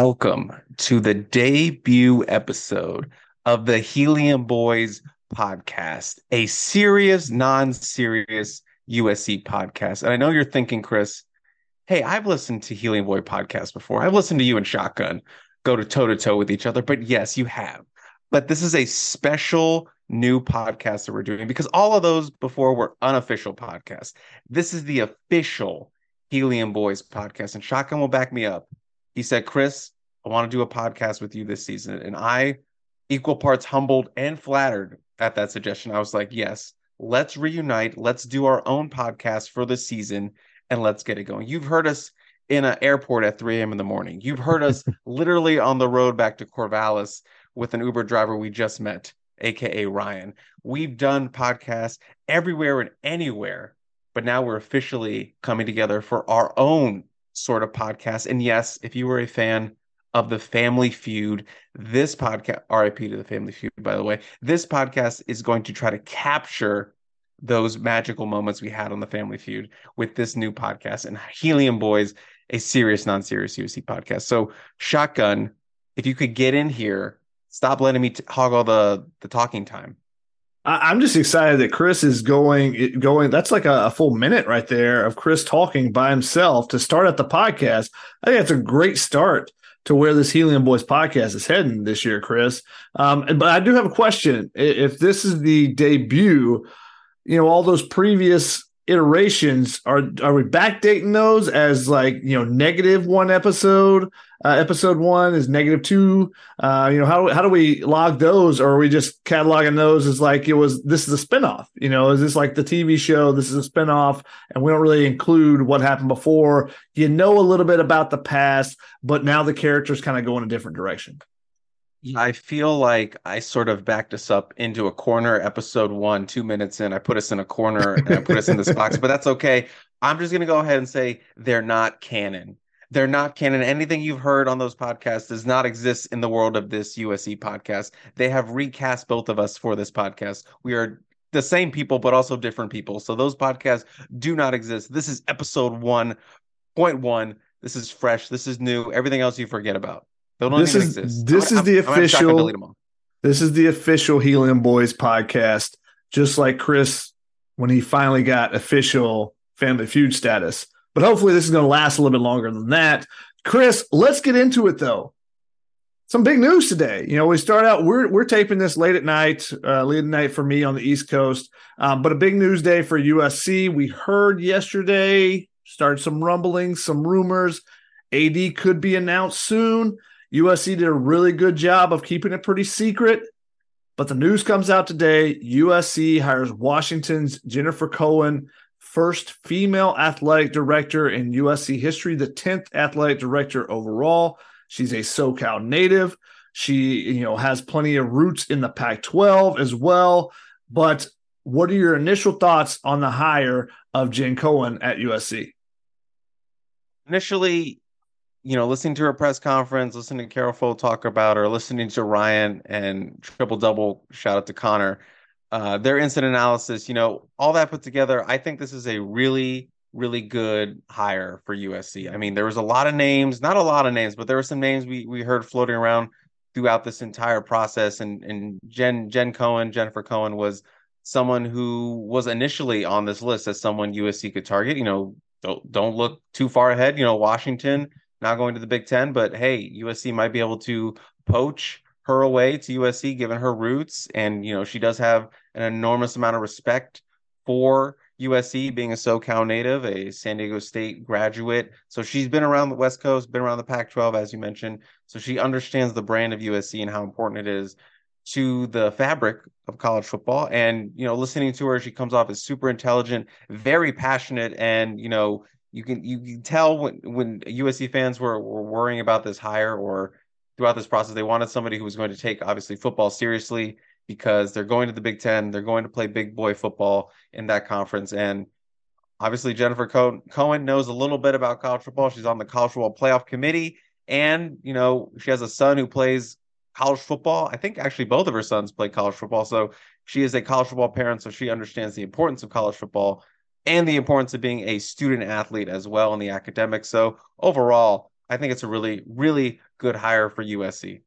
Welcome to the debut episode of the Helium Boys podcast, a serious, non serious USC podcast. And I know you're thinking, Chris, hey, I've listened to Helium Boy podcast before. I've listened to you and Shotgun go to toe to toe with each other. But yes, you have. But this is a special new podcast that we're doing because all of those before were unofficial podcasts. This is the official Helium Boys podcast. And Shotgun will back me up he said, Chris, I want to do a podcast with you this season. And I, equal parts humbled and flattered at that suggestion. I was like, yes, let's reunite. Let's do our own podcast for the season and let's get it going. You've heard us in an airport at 3 a.m. in the morning. You've heard us literally on the road back to Corvallis with an Uber driver we just met, aka Ryan. We've done podcasts everywhere and anywhere, but now we're officially coming together for our own sort of podcast. And yes, if you were a fan of the Family Feud, this podcast, RIP to the Family Feud, by the way, this podcast is going to try to capture those magical moments we had on the Family Feud with this new podcast and Helium Boys, a serious, non serious USC podcast. So, Shotgun, if you could get in here, stop letting me t- hog all the, the talking time. I'm just excited that Chris is going going. That's like a, a, full minute right there of Chris talking by himself to start at the podcast. I think that's a great start to where this Helium Boys podcast is heading this year, Chris. Um, but I do have a question. If this is the debut, you know, all those previous iterations are are we backdating those as like you know negative one episode uh, episode one is negative two? Uh, you know how, how do we log those or are we just cataloging those as like it was this is a spinoff? You know is this like the tv show? This is a spinoff and we don't really include what happened before. You know a little bit about the past but now the characters kind of go in a different direction I feel like I sort of backed us up into a corner. Episode one, two minutes in, I put us in a corner and I put us in this box, but that's okay. I'm just going to go ahead and say they're not canon. They're not canon. Anything you've heard on those podcasts does not exist in the world of this USC podcast. They have recast both of us for this podcast. We are the same people, but also different people. So those podcasts do not exist. This is episode one point one. This is fresh. This is new. Everything else you forget about this is exist. this I'm, is the I'm, official. I'm this is the official Helium Boys podcast. Just like Chris when he finally got official Family Feud status. But hopefully, this is going to last a little bit longer than that. Chris, let's get into it though. Some big news today. You know, we start out. We're we're taping this late at night, uh, late at night for me on the East Coast. Um, but a big news day for USC. We heard yesterday. Started some rumblings, some rumors. AD could be announced soon. USC did a really good job of keeping it pretty secret. But the news comes out today USC hires Washington's Jennifer Cohen, first female athletic director in USC history, the 10th athletic director overall. She's a SoCal native. She, you know, has plenty of roots in the Pac 12 as well. But what are your initial thoughts on the hire of Jen Cohen at USC? Initially, you know, listening to her press conference, listening to Carol talk about her, listening to Ryan and triple double shout out to Connor, uh, their incident analysis, you know, all that put together, I think this is a really, really good hire for USC. I mean, there was a lot of names, not a lot of names, but there were some names we we heard floating around throughout this entire process. And and Jen Jen Cohen, Jennifer Cohen was someone who was initially on this list as someone USC could target. You know, don't don't look too far ahead. You know, Washington not going to the Big Ten, but hey, USC might be able to poach her away to USC given her roots. And, you know, she does have an enormous amount of respect for USC being a SoCal native, a San Diego State graduate. So she's been around the West Coast, been around the Pac 12, as you mentioned. So she understands the brand of USC and how important it is to the fabric of college football. And, you know, listening to her, she comes off as super intelligent, very passionate, and, you know, you can you can tell when when USC fans were, were worrying about this hire or throughout this process, they wanted somebody who was going to take obviously football seriously because they're going to the Big Ten, they're going to play big boy football in that conference, and obviously Jennifer Cohen knows a little bit about college football. She's on the college football playoff committee, and you know she has a son who plays college football. I think actually both of her sons play college football, so she is a college football parent, so she understands the importance of college football and the importance of being a student athlete as well in the academics. So overall, I think it's a really, really good hire for USC.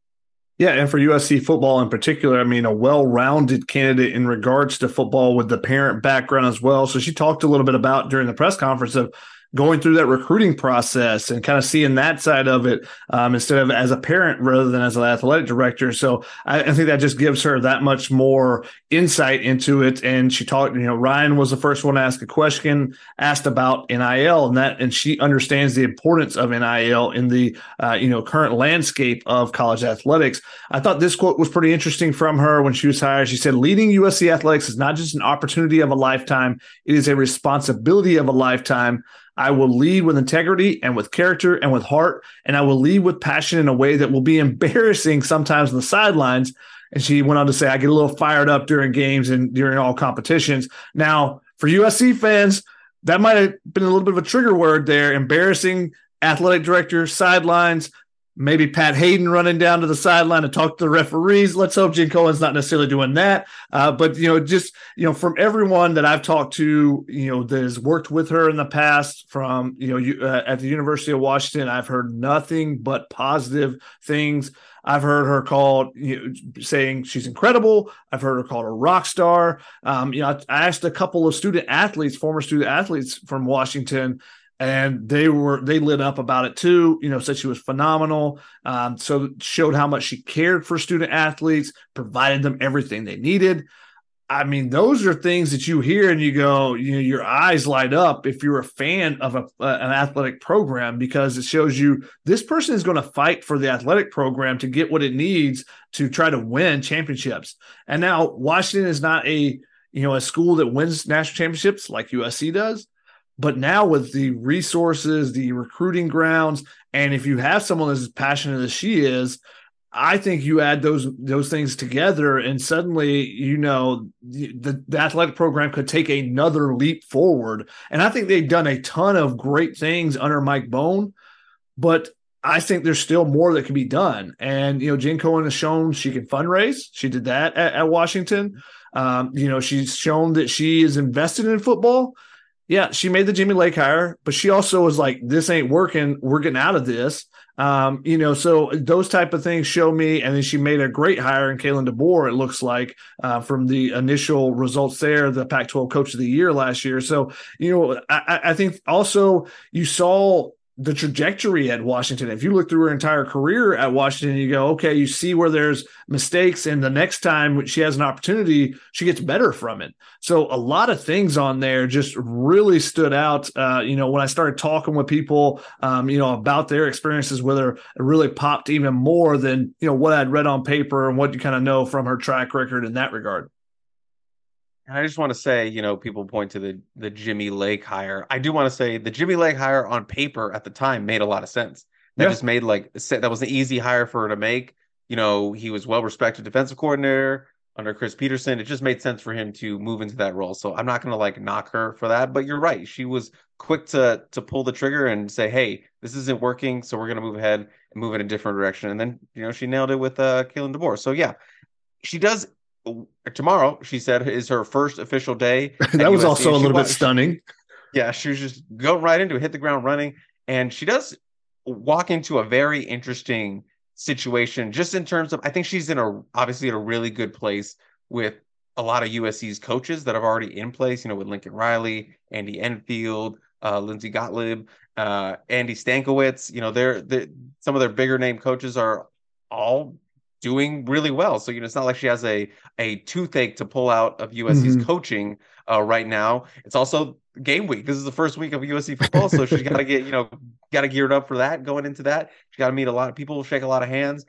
Yeah, and for USC football in particular, I mean, a well rounded candidate in regards to football with the parent background as well. So she talked a little bit about during the press conference of going through that recruiting process and kind of seeing that side of it um, instead of as a parent rather than as an athletic director. So I, I, think that just gives her that much more insight into it. And she talked, you know, Ryan was the first one to ask a question asked about NIL and that, and she understands the importance of NIL in the, uh, you know, current landscape of college athletics. I thought this quote was pretty interesting from her when she was hired. She said, leading USC athletics is not just an opportunity of a lifetime. It is a responsibility of a lifetime. I will lead with integrity and with character and with heart, and I will lead with passion in a way that will be embarrassing sometimes on the sidelines. And she went on to say, I get a little fired up during games and during all competitions. Now, for USC fans, that might have been a little bit of a trigger word there embarrassing athletic director, sidelines maybe Pat Haden running down to the sideline to talk to the referees. Let's hope Jen Cohen's not necessarily doing that. Uh, but you know, just you know, from everyone that I've talked to, you know, that has worked with her in the past, from you know, you, uh, at the University of Washington, I've heard nothing but positive things. I've heard her called, you know, saying she's incredible. I've heard her called a rock star. Um, you know, I, I asked a couple of student athletes, former student athletes from Washington, and they were they lit up about it too you know said she was phenomenal um, so showed how much she cared for student athletes provided them everything they needed. I mean those are things that you hear and you go you know your eyes light up if you're a fan of a, an athletic program because it shows you this person is going to fight for the athletic program to get what it needs to try to win championships. And now washington is not a you know a school that wins national championships like usc does but now with the resources, the recruiting grounds, and if you have someone as passionate as she is, I think you add those those things together, and suddenly you know the, the athletic program could take another leap forward. And I think they've done a ton of great things under Mike Bohn, but I think there's still more that can be done. And you know, Jen Cohen has shown she can fundraise. She did that at, at Washington. Um, you know, she's shown that she is invested in football yeah, she made the Jimmy Lake hire, but she also was like, this ain't working. We're getting out of this. Um, you know, so those type of things show me. And then she made a great hire in Kalen DeBoer, it looks like, uh, from the initial results there, the Pac 12 coach of the year last year. So, you know, I, I think also you saw the trajectory at Washington. If you look through her entire career at Washington, you go, okay, you see where there's mistakes, and the next time she has an opportunity, she gets better from it. So a lot of things on there just really stood out. Uh, you know, when I started talking with people, um, you know, about their experiences with her, it really popped even more than you know what I'd read on paper and what you kind of know from her track record in that regard. And I just want to say, you know, people point to the the Jimmy Lake hire. I do want to say the Jimmy Lake hire on paper at the time made a lot of sense. That yeah. just made like that was an easy hire for her to make. You know, he was well respected defensive coordinator under Chris Petersen. It just made sense for him to move into that role. So I'm not going to like knock her for that, but you're right. She was quick to to pull the trigger and say, "Hey, this isn't working, so we're going to move ahead and move in a different direction." And then, you know, she nailed it with uh Kalen DeBoer. So yeah, she does tomorrow she said is her first official day that was USC. also a little bit stunning yeah she was just going right into it hit the ground running and she does walk into a very interesting situation just in terms of i think she's in a obviously in a really good place with a lot of usc's coaches that are already in place you know with lincoln riley andy enfield uh, lindsay gottlieb uh, andy stankiewicz you know they're, they're some of their bigger name coaches are all doing really well. So you know, it's not like she has a a toothache to pull out of USC's mm-hmm. coaching uh, right now. It's also game week. This is the first week of USC football, so she's got to get you know got to geared up for that. Going into that, she got to meet a lot of people, shake a lot of hands,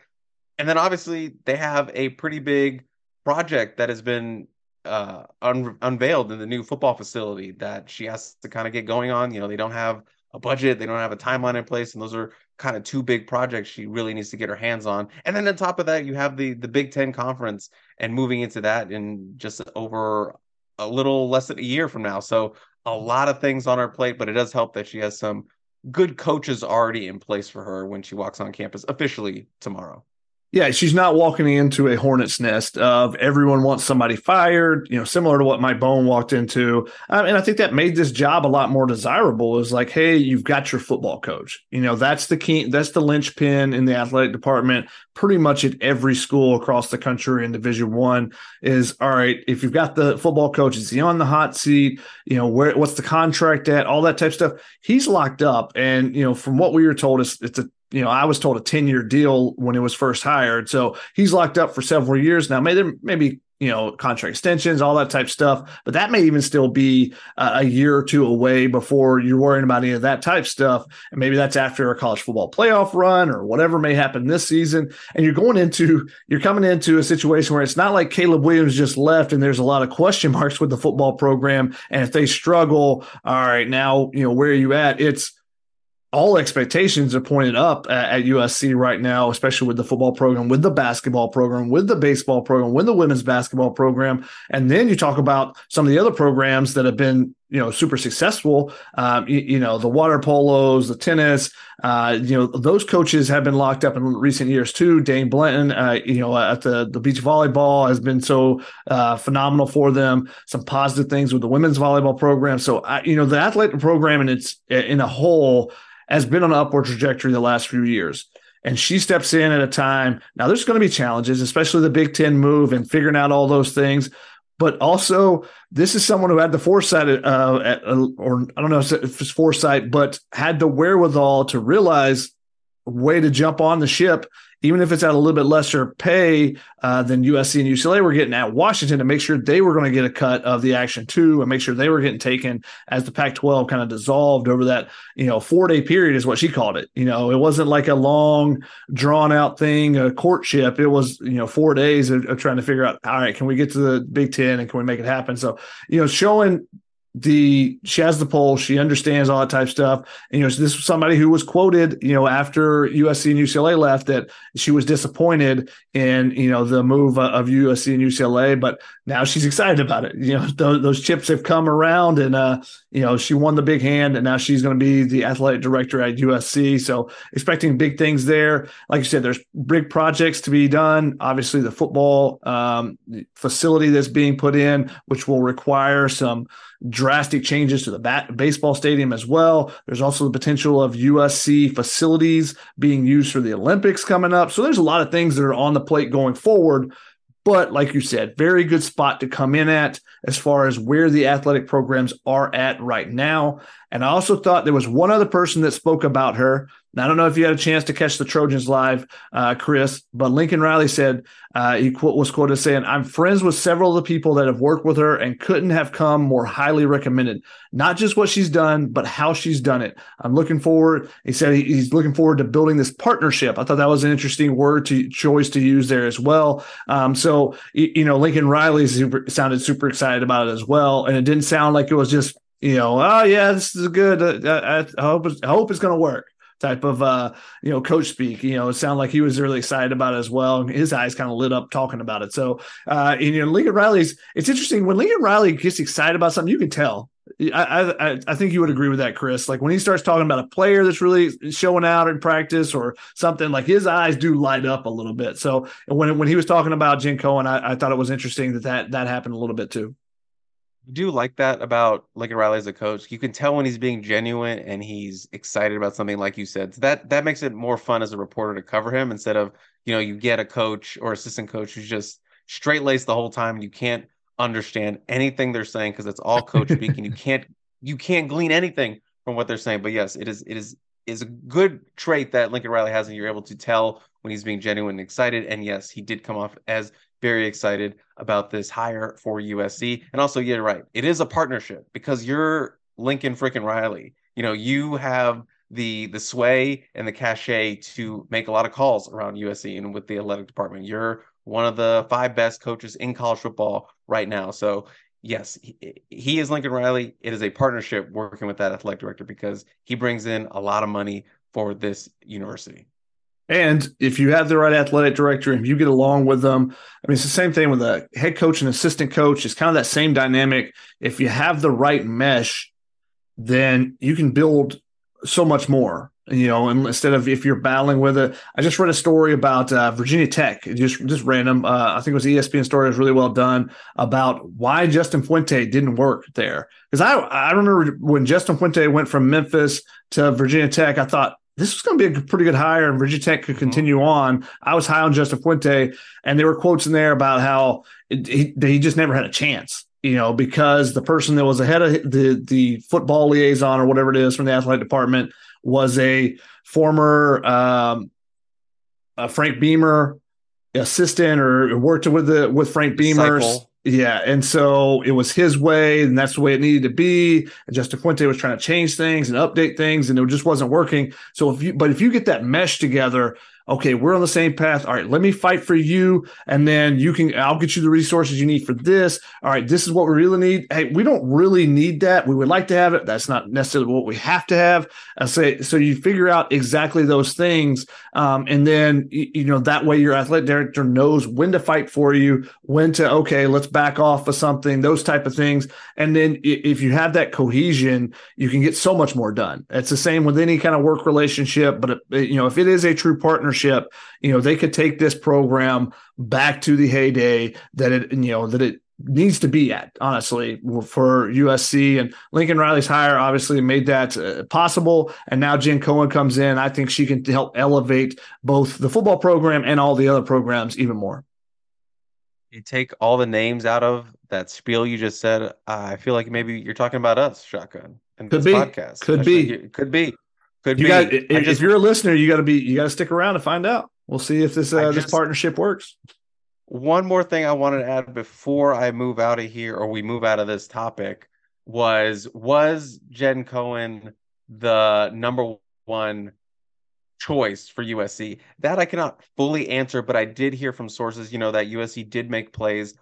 and then obviously they have a pretty big project that has been uh, un- unveiled in the new football facility that she has to kind of get going on. You know, they don't have a budget, they don't have a timeline in place, and those are kind of two big projects she really needs to get her hands on. And then on top of that, you have the the Big Ten conference and moving into that in just over a little less than a year from now. So a lot of things on her plate, but it does help that she has some good coaches already in place for her when she walks on campus officially tomorrow. Yeah, she's not walking into a hornet's nest of everyone wants somebody fired, you know, similar to what Mike Bohn walked into. Um, and I think that made this job a lot more desirable. Is like, hey, you've got your football coach. You know, that's the key, that's the linchpin in the athletic department, pretty much at every school across the country in Division One. Is all right, if you've got the football coach, is he on the hot seat? You know, where what's the contract at? All that type of stuff. He's locked up. And, you know, from what we were told, it's, it's a you know, I was told a 10 year deal when it was first hired. So he's locked up for several years now. Maybe, maybe, you know, contract extensions, all that type of stuff, but that may even still be a year or two away before you're worrying about any of that type stuff. And maybe that's after a college football playoff run or whatever may happen this season. And you're going into, you're coming into a situation where it's not like Caleb Williams just left and there's a lot of question marks with the football program. And if they struggle, all right, now, you know, where are you at? It's, all expectations are pointed up at, at, USC right now, especially with the football program, with the basketball program, with the baseball program, with the women's basketball program. And then you talk about some of the other programs that have been, you know, super successful. Um, you, you, know, the water polos, the tennis. Uh, you know, those coaches have been locked up in recent years too. Dain Blanton, uh, you know, at the the beach volleyball has been so uh, phenomenal for them. Some positive things with the women's volleyball program. So, I, you know, the athletic program and its in a whole has been on an upward trajectory the last few years. And she steps in at a time. Now, there's going to be challenges, especially the Big Ten move and figuring out all those things. But also, this is someone who had the foresight, uh, or I don't know if it's foresight, but had the wherewithal to realize way to jump on the ship even if it's at a little bit lesser pay uh, than USC and UCLA were getting at Washington to make sure they were going to get a cut of the action too and make sure they were getting taken as the Pac 12 kind of dissolved over that, you know, four day period is what she called it. You know, it wasn't like a long, drawn out thing, a courtship. It was, you know, four days of, of trying to figure out, all right, can we get to the Big Ten and can we make it happen? So, you know, showing the she has the poll, she understands all that type stuff. And, you know, this was somebody who was quoted, you know, after USC and UCLA left that she was disappointed in, you know, the move uh, of USC and UCLA, but now she's excited about it. You know, those, those chips have come around and, uh, you know, she won the big hand and now she's going to be the athletic director at USC. So expecting big things there. Like you said, there's big projects to be done. Obviously, the football um, facility that's being put in, which will require some drastic changes to the bat- baseball stadium as well. There's also the potential of USC facilities being used for the Olympics coming up. So there's a lot of things that are on the plate going forward. But like you said, very good spot to come in at as far as where the athletic programs are at right now. And I also thought there was one other person that spoke about her now, I don't know if you had a chance to catch the Trojans live, uh, Chris, but Lincoln Riley said uh, he qu- was quoted saying, "I'm friends with several of the people that have worked with her and couldn't have come more highly recommended. Not just what she's done, but how she's done it. I'm looking forward." He said he, he's looking forward to building this partnership. I thought that was an interesting word to choice to use there as well. Um, so you know, Lincoln Riley super, sounded super excited about it as well, and it didn't sound like it was just you know, oh yeah, this is good. Uh, I, I I hope it's going to work type of uh, you know coach speak. You know, it sounded like he was really excited about it as well. His eyes kind of lit up talking about it. So, uh, and, you know, Lincoln Riley's. It's interesting when Lincoln Riley gets excited about something, you can tell. I, I I think you would agree with that, Chris. Like when he starts talking about a player that's really showing out in practice or something, like his eyes do light up a little bit. So when when he was talking about Jen Cohen, I, I thought it was interesting that that that happened a little bit too do like that about Lincoln Riley as a coach. You can tell when he's being genuine and he's excited about something, like you said. So that that makes it more fun as a reporter to cover him instead of you know you get a coach or assistant coach who's just straight laced the whole time and you can't understand anything they're saying because it's all coach speaking. You can't you can't glean anything from what they're saying. But yes, it is it is is a good trait that Lincoln Riley has, and you're able to tell when he's being genuine and excited. And yes, he did come off as very excited about this hire for USC. And also, you're right. It is a partnership because you're Lincoln freaking Riley. You know, you have the the sway and the cachet to make a lot of calls around USC and with the athletic department. You're one of the five best coaches in college football right now. So yes, he, he is Lincoln Riley. It is a partnership working with that athletic director because he brings in a lot of money for this university. And if you have the right athletic director and you get along with them, I mean, it's the same thing with a head coach and assistant coach. It's kind of that same dynamic. If you have the right mesh, then you can build so much more. you know, and instead of if you're battling with it, I just read a story about uh, Virginia Tech, just just random. Uh, I think it was ESPN story. It was really well done about why Justin Fuente didn't work there. Because I I remember when Justin Fuente went from Memphis to Virginia Tech, I thought this was going to be a pretty good hire, and Virginia Tech could continue mm-hmm. on. I was high on Justin Fuente, and there were quotes in there about how it, he, he just never had a chance you know, because the person that was ahead of the the football liaison or whatever it is from the athletic department was a former um, Frank Beamer assistant or worked with the with Frank Beamer. Yeah, and so it was his way, and that's the way it needed to be. And Justin Fuente was trying to change things and update things, and it just wasn't working. So if you, but if you get that mesh together okay, we're on the same path. All right, let me fight for you. And then you can, I'll get you the resources you need for this. All right, this is what we really need. Hey, we don't really need that. We would like to have it. That's not necessarily what we have to have. I say, so you figure out exactly those things. Um, and then, you know, that way your athletic director knows when to fight for you, when to, okay, let's back off of something, those type of things. And then if you have that cohesion, you can get so much more done. It's the same with any kind of work relationship, but, it, you know, if it is a true partnership, you know, they could take this program back to the heyday that it, you know, that it needs to be at, honestly, for USC. And Lincoln Riley's hire obviously made that uh, possible. And now Jen Cohen comes in. I think she can help elevate both the football program and all the other programs even more. You take all the names out of that spiel you just said. Uh, I feel like maybe you're talking about us, Shotgun, and could this be. podcast. Could be. Could be. Could you be. Got, if, just, if, you're a listener, you got to be. You got to stick around to find out. We'll see if this uh, just, this partnership works. One more thing I wanted to add before I move out of here, or we move out of this topic, was was Jen Cohen the number one choice for USC? That I cannot fully answer, but I did hear from sources, you know, that USC did make plays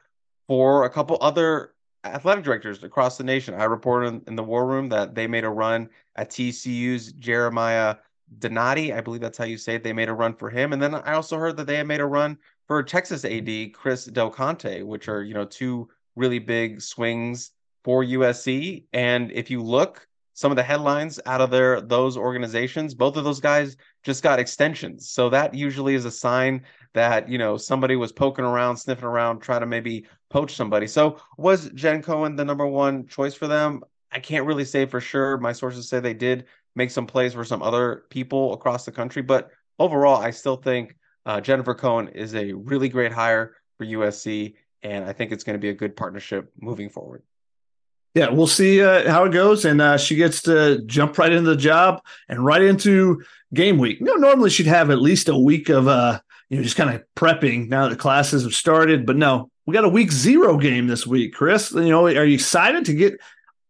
for a couple other athletic directors across the nation. I reported in the war room that they made a run at TCU's Jeremiah Donati. I believe that's how you say it. They made a run for him. And then I also heard that they had made a run for Texas AD Chris Del Conte, which are, you know, two really big swings for USC. And if you look, some of the headlines out of their those organizations, both of those guys just got extensions. So that usually is a sign that, you know, somebody was poking around, sniffing around, trying to maybe poach somebody. So was Jen Cohen the number one choice for them? I can't really say for sure. My sources say they did make some plays for some other people across the country, but overall, I still think uh, Jennifer Cohen is a really great hire for USC, and I think it's going to be a good partnership moving forward. Yeah, we'll see uh, how it goes, and uh, she gets to jump right into the job and right into game week. You know, normally she'd have at least a week of uh, you know, just kind of prepping now that the classes have started. But no, we got a week zero game this week, Chris. You know, are you excited to get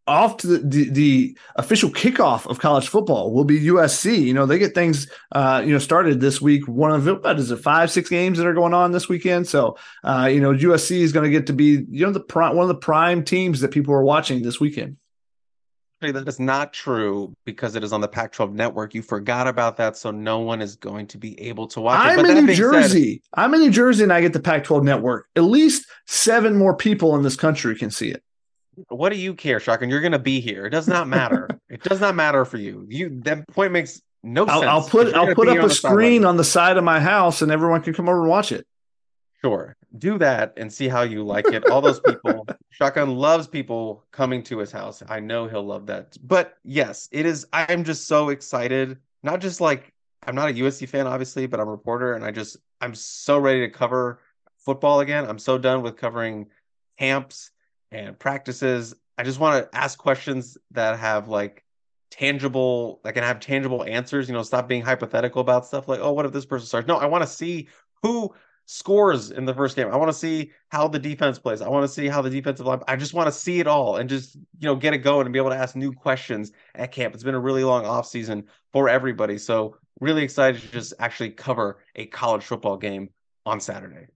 off to the, the, the, official kickoff of college football will be USC. You know, they get things, uh, you know, started this week. One of it, is it five, six games that are going on this weekend? So, uh, you know, USC is going to get to be, you know, the prime, one of the prime teams that people are watching this weekend. That is not true because it is on the Pac 12 network. You forgot about that. So no one is going to be able to watch I'm it. I'm in New Jersey. Said, I'm in New Jersey and I get the Pac 12 network. At least seven more people in this country can see it. What do you care, Shotgun? You're going to be here. It does not matter. it does not matter for you. You that point makes no I'll, sense. I'll put I'll put up a screen on the side of my house, and everyone can come over and watch it. Sure, do that and see how you like it. All those people, Shotgun loves people coming to his house. I know he'll love that. But yes, it is. I'm just so excited. Not just like I'm not a USC fan, obviously, but I'm a reporter, and I just I'm so ready to cover football again. I'm so done with covering camps and practices. I just want to ask questions that have like tangible, that can have tangible answers. You know, stop being hypothetical about stuff like, oh, what if this person starts? No, I want to see who scores in the first game. I want to see how the defense plays. I want to see how the defensive line. I just want to see it all and just you know get it going and be able to ask new questions at camp. It's been a really long off season for everybody, so really excited to just actually cover a college football game on Saturday.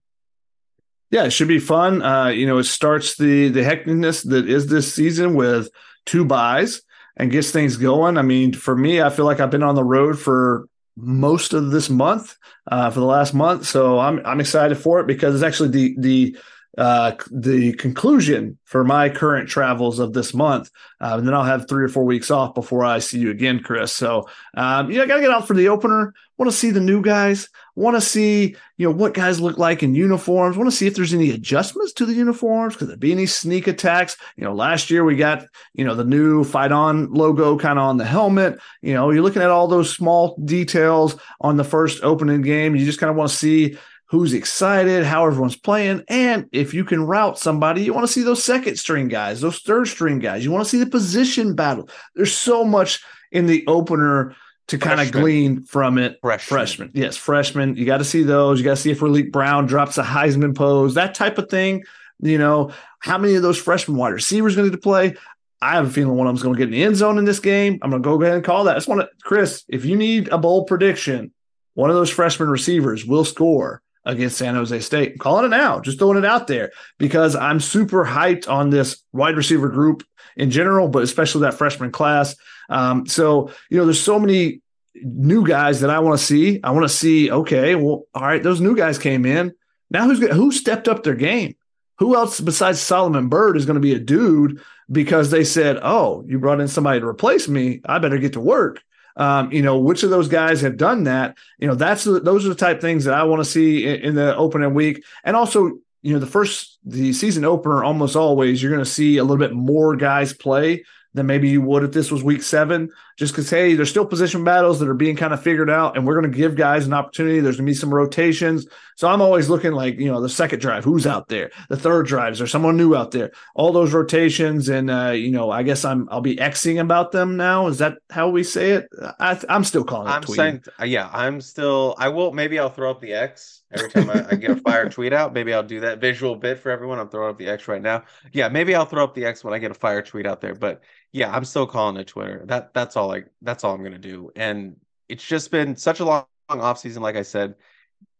Yeah, it should be fun. Uh, you know, it starts the the hecticness that is this season with two byes and gets things going. I mean, for me, I feel like I've been on the road for most of this month, uh, for the last month, so I'm I'm excited for it because it's actually the the uh, the conclusion for my current travels of this month. Uh, and then I'll have three or four weeks off before I see you again, Chris. So, um, yeah, I got to get out for the opener. Want to see the new guys. Want to see, you know, what guys look like in uniforms. Want to see if there's any adjustments to the uniforms. Could there be any sneak attacks? You know, last year we got, you know, the new Fight On logo kind of on the helmet. You know, you're looking at all those small details on the first opening game. You just kind of want to see who's excited, how everyone's playing. And if you can route somebody, you want to see those second string guys, those third string guys. You want to see the position battle. There's so much in the opener to kind of glean from it. Freshman. freshman. Yes, freshman. You got to see those. You got to see if Raleek Brown drops a Heisman pose, that type of thing. You know, how many of those freshman wide receivers going to play? I have a feeling one of them's going to get in the end zone in this game. I'm going to go ahead and call that. I just want to, Chris, if you need a bold prediction, one of those freshman receivers will score against San Jose State. I'm calling it now, just throwing it out there because I'm super hyped on this wide receiver group in general, but especially that freshman class. Um, so, you know, there's so many new guys that I want to see. I want to see, okay, well, all right, those new guys came in. Now who's who stepped up their game? Who else besides Solomon Byrd is going to be a dude because they said, "Oh, you brought in somebody to replace me. I better get to work." Um, you know, which of those guys have done that? You know, that's those are the type things that I want to see in, in the opening week, and also you know the first the season opener almost always you're going to see a little bit more guys play than maybe you would if this was week seven. Just because, hey, there's still position battles that are being kind of figured out, and we're going to give guys an opportunity. There's going to be some rotations. So I'm always looking like, you know, the second drive, who's out there? The third drives, is there someone new out there? All those rotations, and uh, you know, I guess I'm I'll be xing about them now. Is that how we say it? I, am still calling it. I'm tweeting. saying, yeah, I'm still. I will. Maybe I'll throw up the X every time I, I, get a fire tweet out. Maybe I'll do that visual bit for everyone. I'm throwing up the X right now. Yeah, maybe I'll throw up the X when I get a fire tweet out there. But yeah, I'm still calling it Twitter. That that's all like that's all I'm gonna do. And it's just been such a long, long off season, like I said.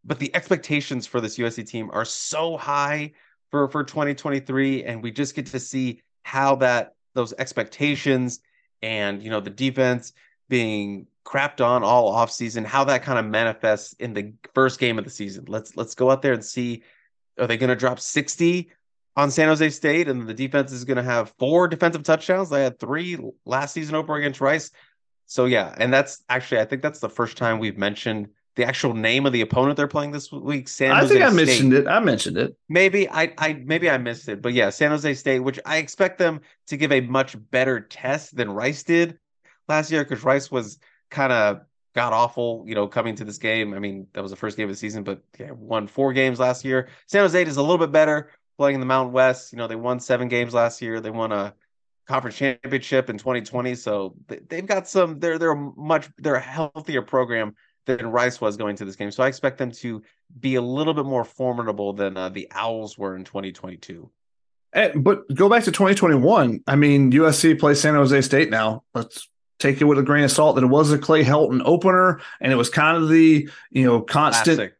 But the expectations for this USC team are so high for for 2023, and we just get to see how that those expectations and you know the defense being crapped on all off season, how that kind of manifests in the first game of the season. Let's let's go out there and see are they going to drop 60 on San Jose State, and the defense is going to have four defensive touchdowns. They had three last season over against Rice. So yeah, and that's actually I think that's the first time we've mentioned the actual name of the opponent they're playing this week. San Jose State. I Jose think I State. mentioned it. I mentioned it. Maybe I I maybe I missed it, but yeah, San Jose State, which I expect them to give a much better test than Rice did last year because Rice was kind of god awful, you know, coming to this game. I mean, that was the first game of the season, but yeah, won four games last year. San Jose is a little bit better playing in the Mountain West. You know, they won seven games last year. They won a conference championship in 2020. So they, have got some. They're they're a much they're a healthier program than Rice was going to this game. So I expect them to be a little bit more formidable than uh, the Owls were in 2022. And, eh, but go back to 2021. I mean, USC plays San Jose State now. Let's take it with a grain of salt that it was a Clay Helton opener, and it was kind of the you know constant. Classic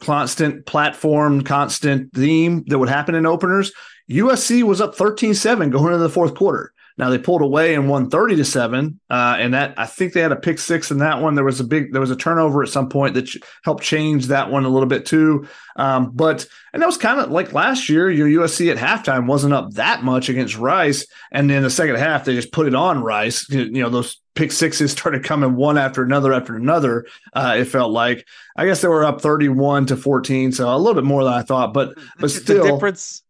constant platform, constant theme that would happen in openers. USC was up 13-7 going into the fourth quarter. Now they pulled away and won 30 to 7. Uh, and that I think they had a pick six in that one. There was a big there was a turnover at some point that ch- helped change that one a little bit too. Um, but and that was kind of like last year, your USC at halftime wasn't up that much against Rice. And then the second half, they just put it on Rice. You know, those pick sixes started coming one after another after another. Uh, it felt like I guess they were up 31 to 14, so a little bit more than I thought, but but still the difference.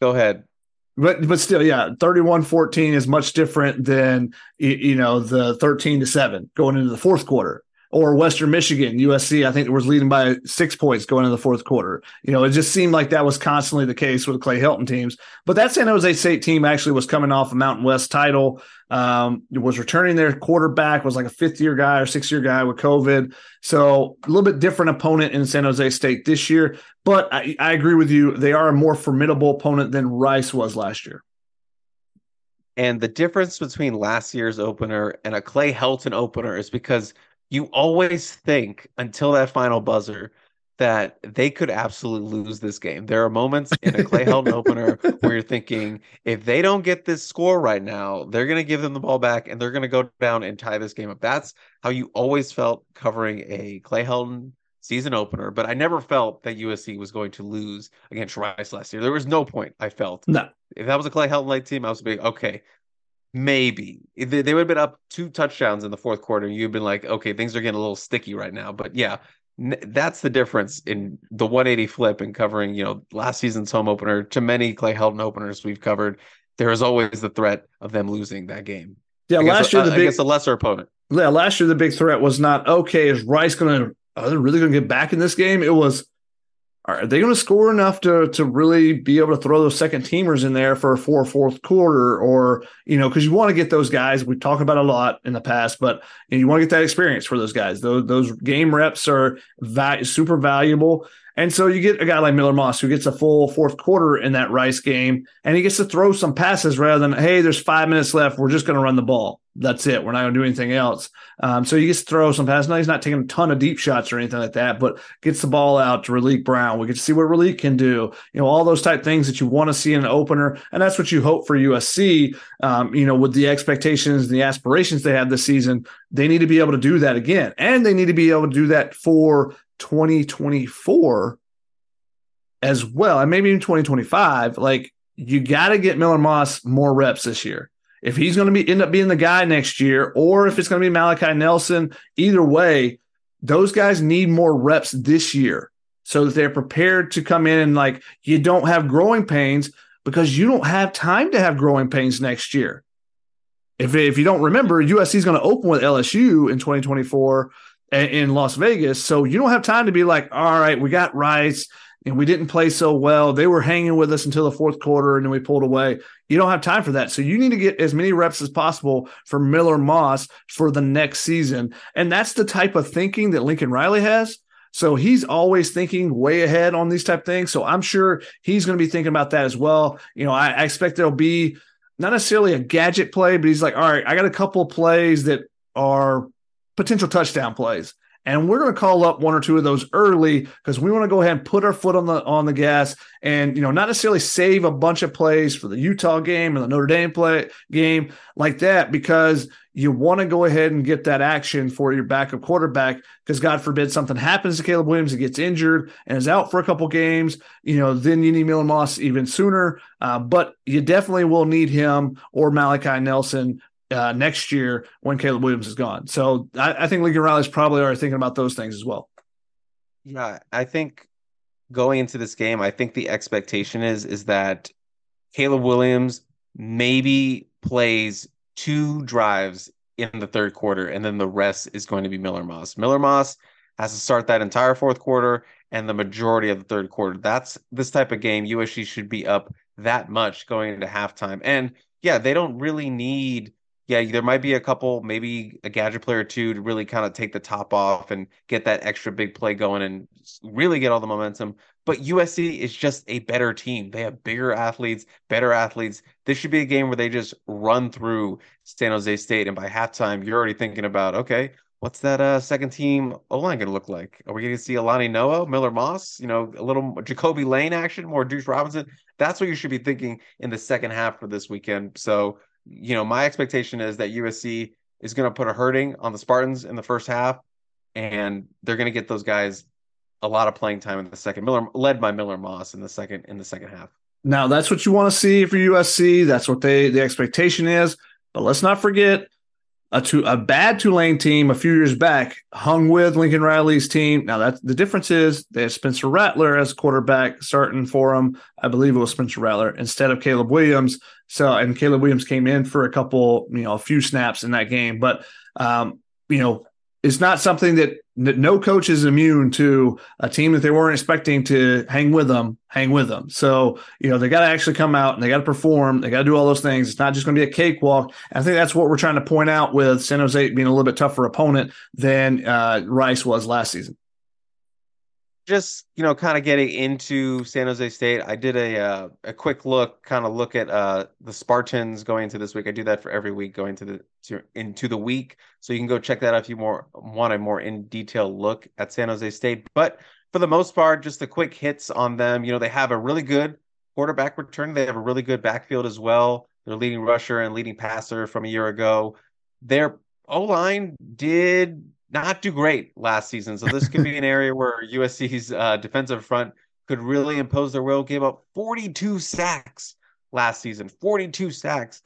Go ahead. But but still, yeah, 31-14 is much different than you know the 13 to 7 going into the fourth quarter or Western Michigan, USC, I think was leading by six points going into the fourth quarter. You know, it just seemed like that was constantly the case with Clay Helton teams. But that San Jose State team actually was coming off a Mountain West title, um, was returning their quarterback, was like a fifth year guy or six year guy with COVID. So a little bit different opponent in San Jose State this year. But I, I agree with you. They are a more formidable opponent than Rice was last year. And the difference between last year's opener and a Clay Helton opener is because – you always think until that final buzzer that they could absolutely lose this game. There are moments in a Clay Helton opener where you're thinking, if they don't get this score right now, they're going to give them the ball back and they're going to go down and tie this game up. That's how you always felt covering a Clay Helton season opener, but I never felt that USC was going to lose against Rice last year. There was no point I felt. No. If that was a Clay Helton led team, I was being okay. Maybe they, they would have been up two touchdowns in the fourth quarter. You've been like, okay, things are getting a little sticky right now. But yeah, n- that's the difference in the 180 flip and covering, you know, last season's home opener to many Clay Helton openers we've covered. There is always the threat of them losing that game. Yeah, last year the big, against a lesser opponent. Yeah, last year the big threat was not okay. Is Rice going to? Are they really going to get back in this game? It was are they going to score enough to to really be able to throw those second teamers in there for a four fourth quarter? Or you know because you want to get those guys we talked about a lot in the past but you, know, you want to get that experience for those guys. Those those game reps are va- super valuable and so you get a guy like Miller Moss who gets a full fourth quarter in that Rice game and he gets to throw some passes rather than hey there's five minutes left we're just going to run the ball that's it. We're not going to do anything else. Um, so he gets to throw some passes. Now he's not taking a ton of deep shots or anything like that, but gets the ball out to Raleek Brown. We get to see what Raleek can do. You know, all those type things that you want to see in an opener, and that's what you hope for USC. Um, you know, with the expectations and the aspirations they have this season, they need to be able to do that again, and they need to be able to do that for 2024 as well, and maybe even 2025. Like you got to get Miller Moss more reps this year if he's going to be end up being the guy next year, or if it's going to be Malachi Nelson, either way, those guys need more reps this year so that they're prepared to come in and like you don't have growing pains because you don't have time to have growing pains next year. If, if you don't remember, USC is going to open with LSU in 2024 in Las Vegas. So you don't have time to be like, all right, we got Rice and we didn't play so well. They were hanging with us until the fourth quarter and then we pulled away. You don't have time for that. So you need to get as many reps as possible for Miller Moss for the next season. And that's the type of thinking that Lincoln Riley has. So he's always thinking way ahead on these type things. So I'm sure he's going to be thinking about that as well. You know, I, I expect there'll be not necessarily a gadget play, but he's like, all right, I got a couple plays that are potential touchdown plays and we're going to call up one or two of those early because we want to go ahead and put our foot on the on the gas and you know not necessarily save a bunch of plays for the Utah game or the Notre Dame play game like that because you want to go ahead and get that action for your backup quarterback because God forbid something happens to Caleb Williams, he gets injured and is out for a couple games. You know, then you need Miller Moss even sooner. Uh, but you definitely will need him or Malachi Nelson uh, next year when Caleb Williams is gone. So I, I think Lincoln Riley's probably already thinking about those things as well. Yeah, I think going into this game, I think the expectation is is that Caleb Williams maybe plays two drives in the third quarter, and then the rest is going to be Miller Moss. Miller Moss has to start that entire fourth quarter and the majority of the third quarter. That's this type of game. USC should be up that much going into halftime. And yeah, they don't really need yeah, there might be a couple, maybe a gadget player or two to really kind of take the top off and get that extra big play going and really get all the momentum. But USC is just a better team. They have bigger athletes, better athletes. This should be a game where they just run through San Jose State. And by halftime, you're already thinking about, okay, what's that uh, second team O line going to look like? Are we going to see Alani Noa, Miller Moss, you know, a little Jacoby Lane action, more Deuce Robinson? That's what you should be thinking in the second half for this weekend. So, you know, my expectation is that USC is going to put a hurting on the Spartans in the first half, and they're going to get those guys a lot of playing time in the second. Miller led by Miller Moss in the second in the second half. Now that's what you want to see for USC. That's what they the expectation is. But let's not forget a, two, a bad Tulane team a few years back hung with Lincoln Riley's team. Now that's the difference is they have Spencer Rattler as quarterback starting for them. I believe it was Spencer Rattler instead of Caleb Williams. So and Caleb Williams came in for a couple, you know, a few snaps in that game. But um, you know, it's not something that, that no coach is immune to a team that they weren't expecting to hang with them, hang with them. So, you know, they got to actually come out and they got to perform. They got to do all those things. It's not just going to be a cakewalk. And I think that's what we're trying to point out with San Jose being a little bit tougher opponent than uh, Rice was last season just you know kind of getting into San Jose State, I did a uh, a quick look, kind of look at uh, the Spartans going into this week. I do that for every week going to the to, into the week, so you can go check that out if you more want a more in detail look at San Jose State. But for the most part, just the quick hits on them. You know, they have a really good quarterback return. They have a really good backfield as well. Their leading rusher and leading passer from a year ago. Their O line did not do great last season. So this could be an area where USC's uh, defensive front could really impose their will. Gave up 42 sacks last season, 42 sacks.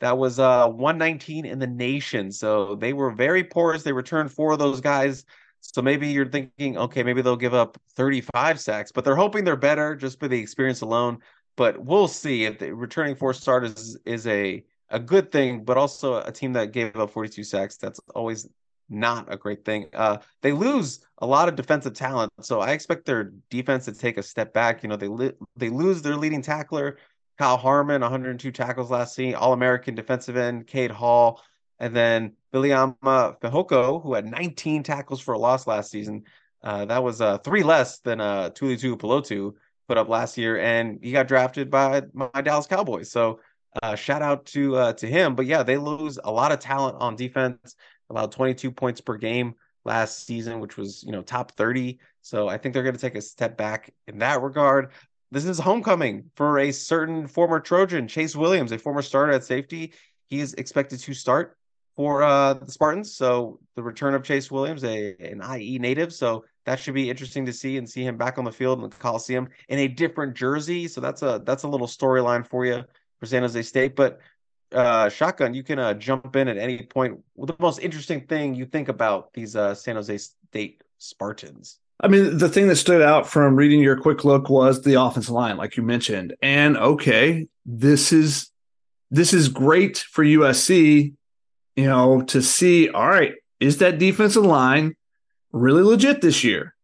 That was uh 119 in the nation. So they were very porous. They returned four of those guys. So maybe you're thinking, okay, maybe they'll give up 35 sacks, but they're hoping they're better just by the experience alone. But we'll see if the returning four starters is, is a a good thing, but also a team that gave up 42 sacks. That's always not a great thing. Uh, they lose a lot of defensive talent, so I expect their defense to take a step back. You know, they li- they lose their leading tackler, Kyle Harmon, 102 tackles last season, All American defensive end, Cade Hall, and then Viliami Fehoko, who had 19 tackles for a loss last season. Uh, that was uh, three less than uh, Tuli Tuipulotu put up last year, and he got drafted by my Dallas Cowboys. So uh, shout out to uh, to him. But yeah, they lose a lot of talent on defense allowed 22 points per game last season, which was, you know, top 30. So I think they're going to take a step back in that regard. This is homecoming for a certain former Trojan, Chase Williams, a former starter at safety. He is expected to start for uh, the Spartans. So the return of Chase Williams, a an IE native. So that should be interesting to see and see him back on the field in the Coliseum in a different jersey. So that's a that's a little storyline for you for San Jose State. But uh, shotgun, you can uh, jump in at any point. The most interesting thing you think about these uh, San Jose State Spartans? I mean, the thing that stood out from reading your quick look was the offensive line, like you mentioned. And okay, this is this is great for USC, you know, to see. All right, is that defensive line really legit this year?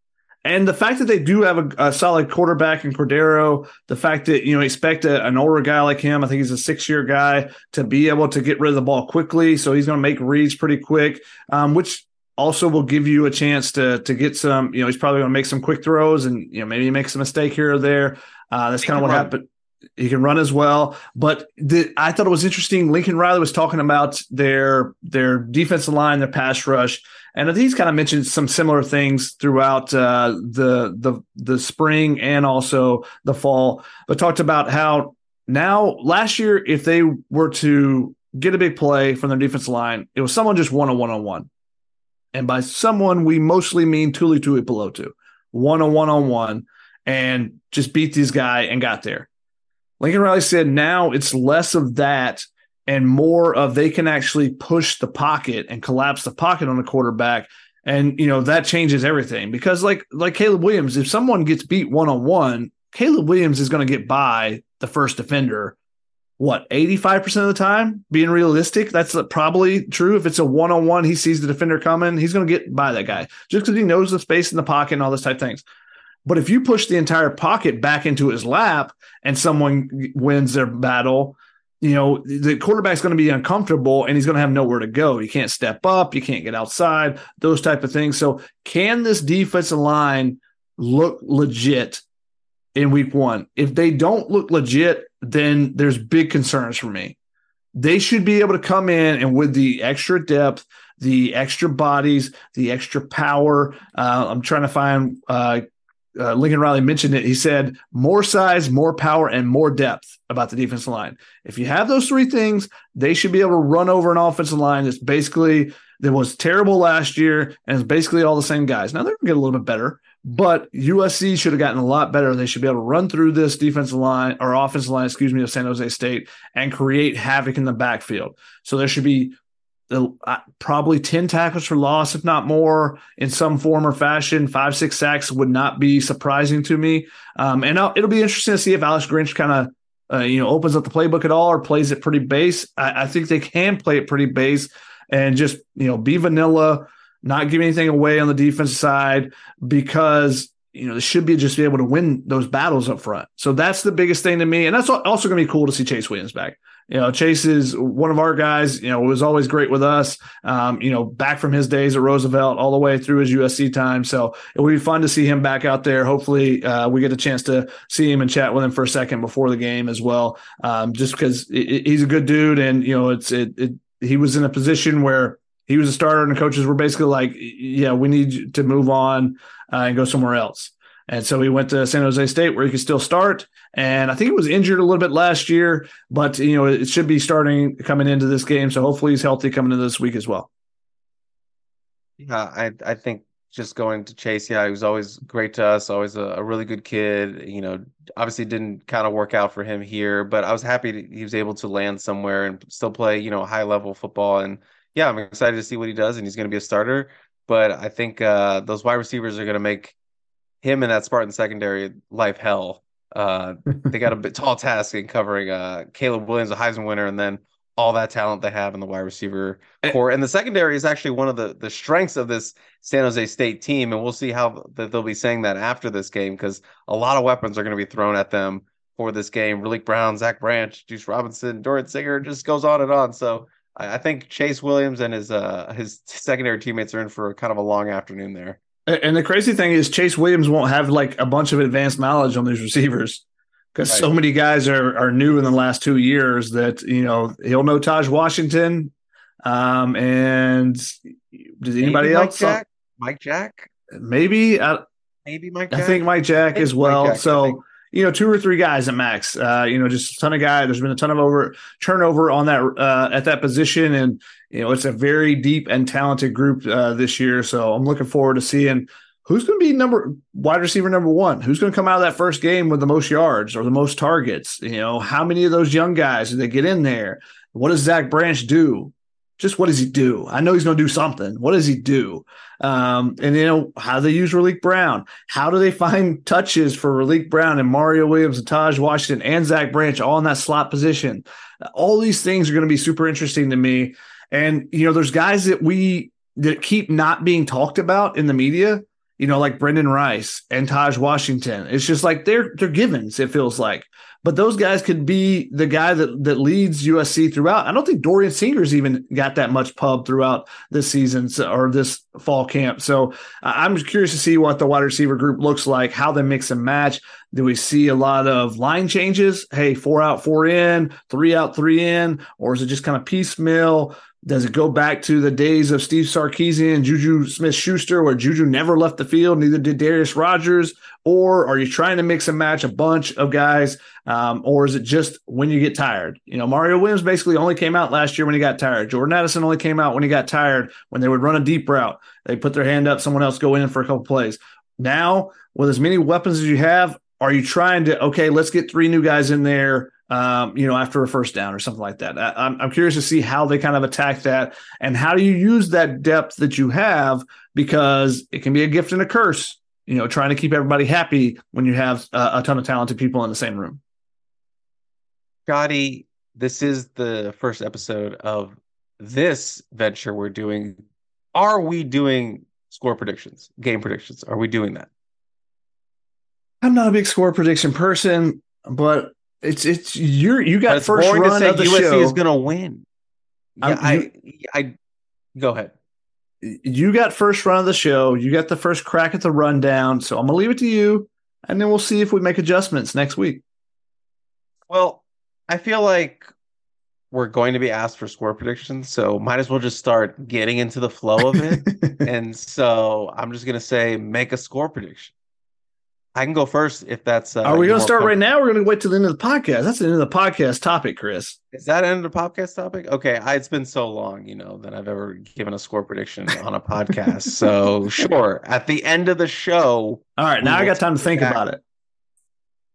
And the fact that they do have a, a, solid quarterback in Cordeiro, the fact that, you know, expect a, an older guy like him, I think he's a six year guy, to be able to get rid of the ball quickly. So he's going to make reads pretty quick, um, which also will give you a chance to to get some, you know, he's probably going to make some quick throws and, you know, maybe he makes a mistake here or there. Uh, that's kind of what run. happened. He can run as well, but the, I thought it was interesting. Lincoln Riley was talking about their their defensive line, their pass rush, and he's kind of mentioned some similar things throughout uh, the the the spring and also the fall. But talked about how now last year, if they were to get a big play from their defensive line, it was someone just one on one on one. And by someone, we mostly mean Tuli Tuli Pelotu, one on one on one, and just beat this guy and got there. Lincoln Riley said now it's less of that and more of they can actually push the pocket and collapse the pocket on the quarterback and you know that changes everything because like like Caleb Williams if someone gets beat one on one Caleb Williams is going to get by the first defender what 85% of the time being realistic that's probably true if it's a one-on-one he sees the defender coming he's going to get by that guy just because he knows the space in the pocket and all this type of things but if you push the entire pocket back into his lap and someone wins their battle you know, the quarterback's going to be uncomfortable and he's going to have nowhere to go. You can't step up, you can't get outside, those type of things. So, can this defensive line look legit in week 1? If they don't look legit, then there's big concerns for me. They should be able to come in and with the extra depth, the extra bodies, the extra power. Uh, I'm trying to find uh, uh, Lincoln Riley mentioned it. He said more size, more power, and more depth about the defensive line. If you have those three things, they should be able to run over an offensive line that's basically that was terrible last year and it's basically all the same guys. Now they're gonna get a little bit better, but USC should have gotten a lot better. They should be able to run through this defensive line or offensive line, excuse me, of San Jose State and create havoc in the backfield. So there should be uh, probably 10 tackles for loss, if not more, in some form or fashion. Five, six sacks would not be surprising to me. Um, and I'll, it'll be interesting to see if Alex Grinch kind of, uh, you know, opens up the playbook at all or plays it pretty base. I, I, think they can play it pretty base and just, you know, be vanilla, not give anything away on the defensive side because you know, they should be just be able to win those battles up front. So that's the biggest thing to me. And that's also going to be cool to see Chase Williams back. You know, Chase is one of our guys. You know, was always great with us. Um, you know, back from his days at Roosevelt all the way through his USC time. So it will be fun to see him back out there. Hopefully, uh, we get a chance to see him and chat with him for a second before the game as well. Um, just because he's a good dude, and you know, it's it, it. He was in a position where he was a starter, and the coaches were basically like, "Yeah, we need to move on uh, and go somewhere else." And so he went to San Jose State where he could still start. And I think he was injured a little bit last year, but you know, it should be starting coming into this game. So hopefully he's healthy coming into this week as well. Yeah, I I think just going to Chase, yeah, he was always great to us, always a, a really good kid. You know, obviously didn't kind of work out for him here, but I was happy he was able to land somewhere and still play, you know, high level football. And yeah, I'm excited to see what he does, and he's going to be a starter. But I think uh, those wide receivers are going to make him and that Spartan secondary life hell. Uh, they got a bit tall task in covering uh, Caleb Williams, a Heisman winner, and then all that talent they have in the wide receiver eh. core. And the secondary is actually one of the the strengths of this San Jose State team. And we'll see how they'll be saying that after this game because a lot of weapons are going to be thrown at them for this game. Raleek Brown, Zach Branch, Deuce Robinson, Dorian Singer just goes on and on. So I, I think Chase Williams and his uh his secondary teammates are in for kind of a long afternoon there. And the crazy thing is Chase Williams won't have like a bunch of advanced knowledge on these receivers because right. so many guys are are new in the last two years that you know he'll know Taj Washington, um, and does anybody maybe else? Mike Jack, Mike Jack, maybe. I, maybe Mike. Jack? I think Mike Jack as well. Jack, so you know, two or three guys at max. Uh, you know, just a ton of guys. There's been a ton of over turnover on that uh, at that position, and you know, it's a very deep and talented group uh, this year. So I'm looking forward to seeing who's going to be number wide receiver number one? Who's going to come out of that first game with the most yards or the most targets? You know, how many of those young guys do they get in there? What does Zach Branch do? Just what does he do? I know he's going to do something. What does he do? Um, and you know how they use Raleek Brown. How do they find touches for Raleek Brown and Mario Williams and Taj Washington and Zach Branch all in that slot position? All these things are going to be super interesting to me. And you know, there's guys that we that keep not being talked about in the media you know, like Brenden Rice and Taj Washington. It's just like they're they're givens, it feels like. But those guys could be the guy that that leads USC throughout. I don't think Dorian Singer's even got that much pub throughout this season or this fall camp. So I'm curious to see what the wide receiver group looks like, how they mix and match. Do we see a lot of line changes? Hey, four out, four in, three out, three in, or is it just kind of piecemeal? Does it go back to the days of Steve Sarkisian and Juju Smith Schuster, where Juju never left the field, neither did Darreus Rogers? Or are you trying to mix and match a bunch of guys? Um, or is it just when you get tired? You know, Mario Williams basically only came out last year when he got tired. Jordan Addison only came out when he got tired, when they would run a deep route. They put their hand up, someone else go in for a couple plays. Now, with as many weapons as you have, are you trying to, okay, let's get three new guys in there? Um, you know, after a first down or something like that. I, am I'm curious to see how they kind of attack that and how do you use that depth that you have because it can be a gift and a curse. You know, trying to keep everybody happy when you have a, a ton of talented people in the same room. Scotty, this is the first episode of this venture we're doing. Are we doing score predictions, game predictions? Are we doing that? I'm not a big score prediction person, but it's it's you're you got first run of the USC show. is going to win. Yeah, um, I I go ahead. You got first run of the show. You got the first crack at the rundown. So I'm gonna leave it to you, and then we'll see if we make adjustments next week. Well, I feel like we're going to be asked for score predictions, so might as well just start getting into the flow of it. and so I'm just gonna say, make a score prediction. I can go first if that's. Uh, Are we going to start right now? We're going to wait till the end of the podcast. That's the end of the podcast topic, Chris. Is that end of the podcast topic? Okay, I, it's been so long, you know, that I've ever given a score prediction on a podcast. so sure, at the end of the show. All right, now I got time to think back. about it.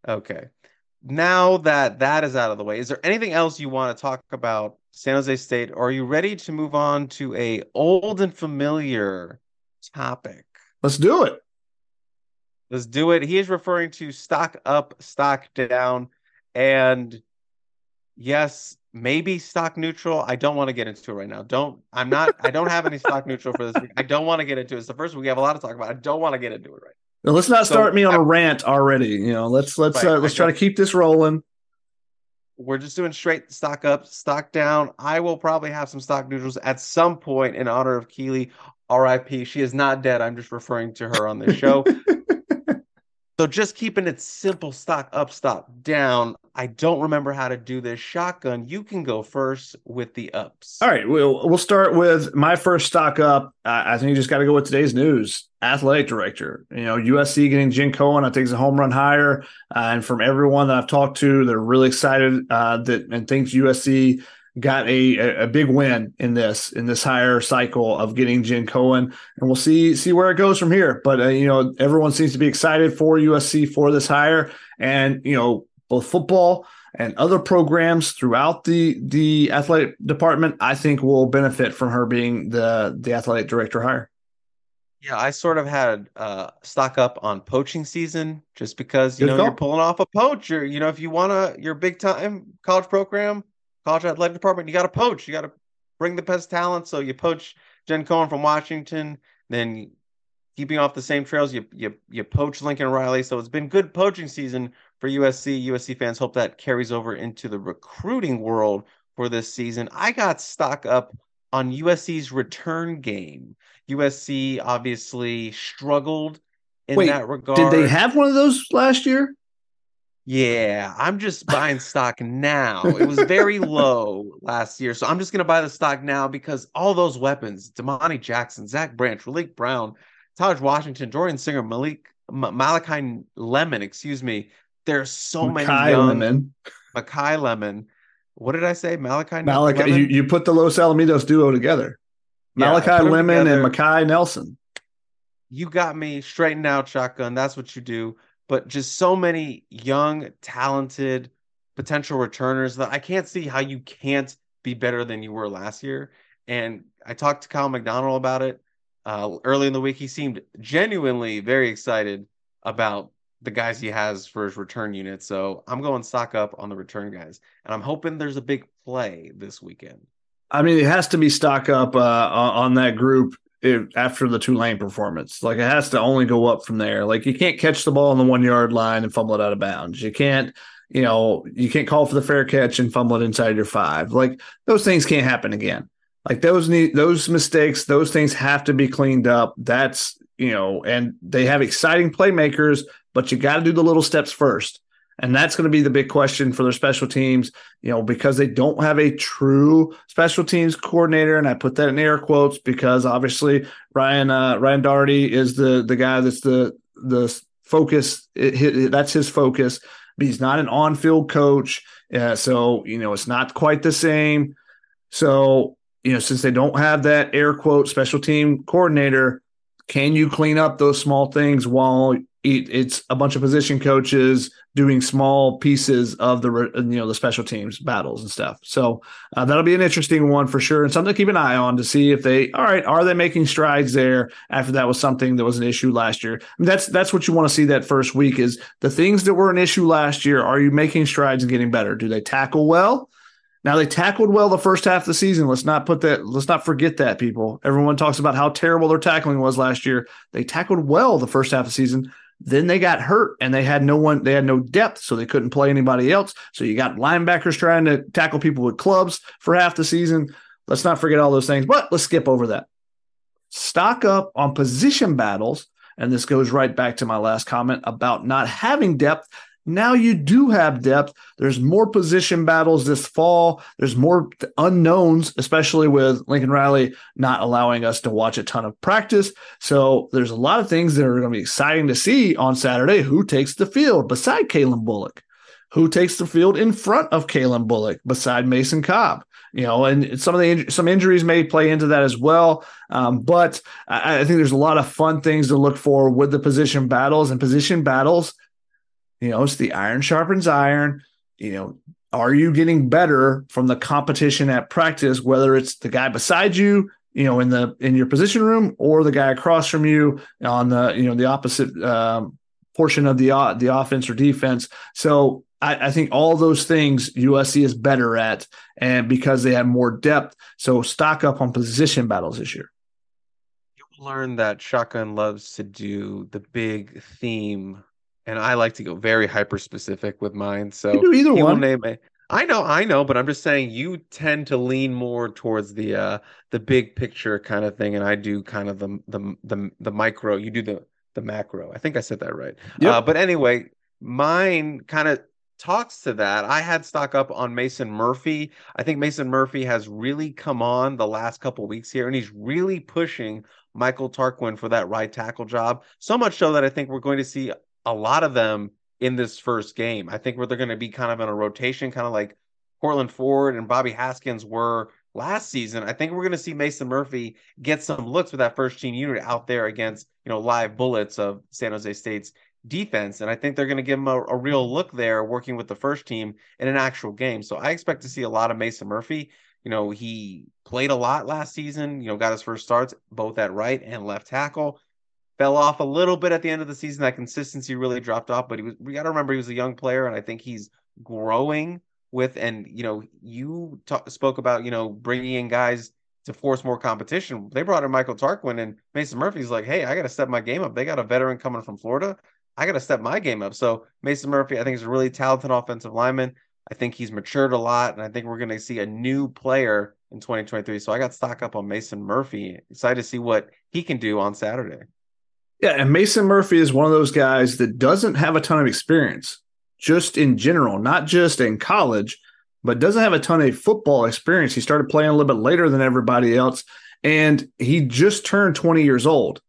Okay, now that that is out of the way, is there anything else you want to talk about San Jose State, or are you ready to move on to a old and familiar topic? Let's do it. Let's do it. He is referring to stock up, stock down, and yes, maybe stock neutral. I don't want to get into it right now. Don't. I'm not. I don't have any stock neutral for this week. I don't want to get into it. It's the first week we have a lot to talk about. I don't want to get into it right. Now, let's not start so, me on I, a rant already. You know, let's let's right, uh, let's try to keep this rolling. We're just doing straight stock up, stock down. I will probably have some stock neutrals at some point in honor of Keely. R.I.P. She is not dead. I'm just referring to her on this show. So just keeping it simple, stock up, stock down. I don't remember how to do this. Shotgun, you can go first with the ups. All right, we'll we'll start with my first stock up. I think you just got to go with today's news. Athletic director, you know, USC getting Jen Cohen, I think is a home run hire. Uh, and from everyone that I've talked to, they're really excited uh, that and thinks USC got a, a big win in this in this higher cycle of getting Jen Cohen, and we'll see see where it goes from here. But uh, you know, everyone seems to be excited for USC for this hire, and you know, both football and other programs throughout the the athletic department, I think will benefit from her being the the athletic director hire. Yeah, I sort of had uh, stock up on poaching season just because you Good know call. you're pulling off a poacher. You know, if you want to your big time college program, college athletic department, you got to poach. You got to bring the best talent. So you poach Jen Cohen from Washington, then keeping off the same trails, you you you poach Lincoln Riley. So it's been good poaching season for USC. USC fans hope that carries over into the recruiting world for this season. I got stock up on USC's return game. USC obviously struggled in Wait, that regard. Did they have one of those last year? Yeah, I'm just buying stock now. It was very low last year, so I'm just gonna buy the stock now because all those weapons: Domani Jackson, Zach Branch, Raleek Brown, Taj Washington, Jordan Singer, Malik M- Malachi Lemon, excuse me. There's so Makai many young Lemon. Makai Lemon. What did I say? Malachi. Malachi. You, you put the Los Alamitos duo together. Malachi yeah, Lemon and Makai Nelson. You got me straightened out, shotgun. That's what you do. But just so many young, talented potential returners that I can't see how you can't be better than you were last year. And I talked to Kyle McDonald about it uh, early in the week. He seemed genuinely very excited about the guys he has for his return unit. So I'm going stock up on the return guys, and I'm hoping there's a big play this weekend. I mean, it has to be stock up uh, on that group if, after the Tulane performance. Like it has to only go up from there. Like you can't catch the ball on the one yard line and fumble it out of bounds. You can't, you know, you can't call for the fair catch and fumble it inside your five. Like those things can't happen again. Like those need those mistakes, those things have to be cleaned up. That's you know, and they have exciting playmakers, but you got to do the little steps first. And that's going to be the big question for their special teams, you know, because they don't have a true special teams coordinator. And I put that in air quotes because obviously Ryan uh, Ryan Daugherty is the the guy that's the the focus. It, it, that's his focus. But he's not an on field coach, uh, so you know it's not quite the same. So you know, since they don't have that air quote special team coordinator, can you clean up those small things while it's a bunch of position coaches doing small pieces of the you know the special teams battles and stuff. So uh, that'll be an interesting one for sure, and something to keep an eye on to see if they all right are they making strides there after that was something that was an issue last year. I mean, that's that's what you want to see that first week is the things that were an issue last year. Are you making strides and getting better? Do they tackle well? Now they tackled well the first half of the season. Let's not put that. Let's not forget that people. Everyone talks about how terrible their tackling was last year. They tackled well the first half of the season. Then they got hurt and they had no one, they had no depth, so they couldn't play anybody else. So you got linebackers trying to tackle people with clubs for half the season. Let's not forget all those things, but let's skip over that. Stock up on position battles. And this goes right back to my last comment about not having depth. Now you do have depth. There's more position battles this fall. There's more unknowns, especially with Lincoln Riley not allowing us to watch a ton of practice. So there's a lot of things that are going to be exciting to see on Saturday. Who takes the field beside Calen Bullock? Who takes the field in front of Calen Bullock beside Mason Cobb? you know, and some of the some injuries may play into that as well. Um, but I, I, think there's a lot of fun things to look for with the position battles and position battles you know, it's the iron sharpens iron. You know, are you getting better from the competition at practice, whether it's the guy beside you, you know, in the in your position room, or the guy across from you on the you know the opposite um, portion of the uh, the offense or defense. So I, I, think all those things USC is better at, and because they have more depth, so stock up on position battles this year. You'll learn that Shotgun loves to do the big theme and I like to go very hyper specific with mine. So you do either one. Name a, I know, I know, but I'm just saying you tend to lean more towards the uh the big picture kind of thing, and I do kind of the the the, the micro. You do the the macro. I think I said that right. Yeah. Uh, but anyway, mine kind of talks to that. I had stock up on Mason Murphy. I think Mason Murphy has really come on the last couple weeks here, and he's really pushing Michael Tarquin for that right tackle job. So much so that I think we're going to see a lot of them in this first game. I think where they're going to be kind of in a rotation, kind of like Courtland Ford and Bobby Haskins were last season, I think we're going to see Mason Murphy get some looks with that first team unit out there against, you know, live bullets of San Jose State's defense. And I think they're going to give him a, a, real look there working with the first team in an actual game. So I expect to see a lot of Mason Murphy. You know, he played a lot last season, you know, got his first starts both at right and left tackle. Fell off a little bit at the end of the season. That consistency really dropped off, but he was, we got to remember he was a young player, and I think he's growing with and you know you talk, spoke about you know bringing in guys to force more competition. They brought in Michael Tarquin and Mason Murphy's like, hey, I got to step my game up. They got a veteran coming from Florida. I got to step my game up. So Mason Murphy, I think, is a really talented offensive lineman. I think he's matured a lot, and I think we're going to see a new player in 2023. So I got stock up on Mason Murphy. Excited to see what he can do on Saturday. Yeah, and Mason Murphy is one of those guys that doesn't have a ton of experience just in general, not just in college, but doesn't have a ton of football experience. He started playing a little bit later than everybody else, and he just turned 20 years old.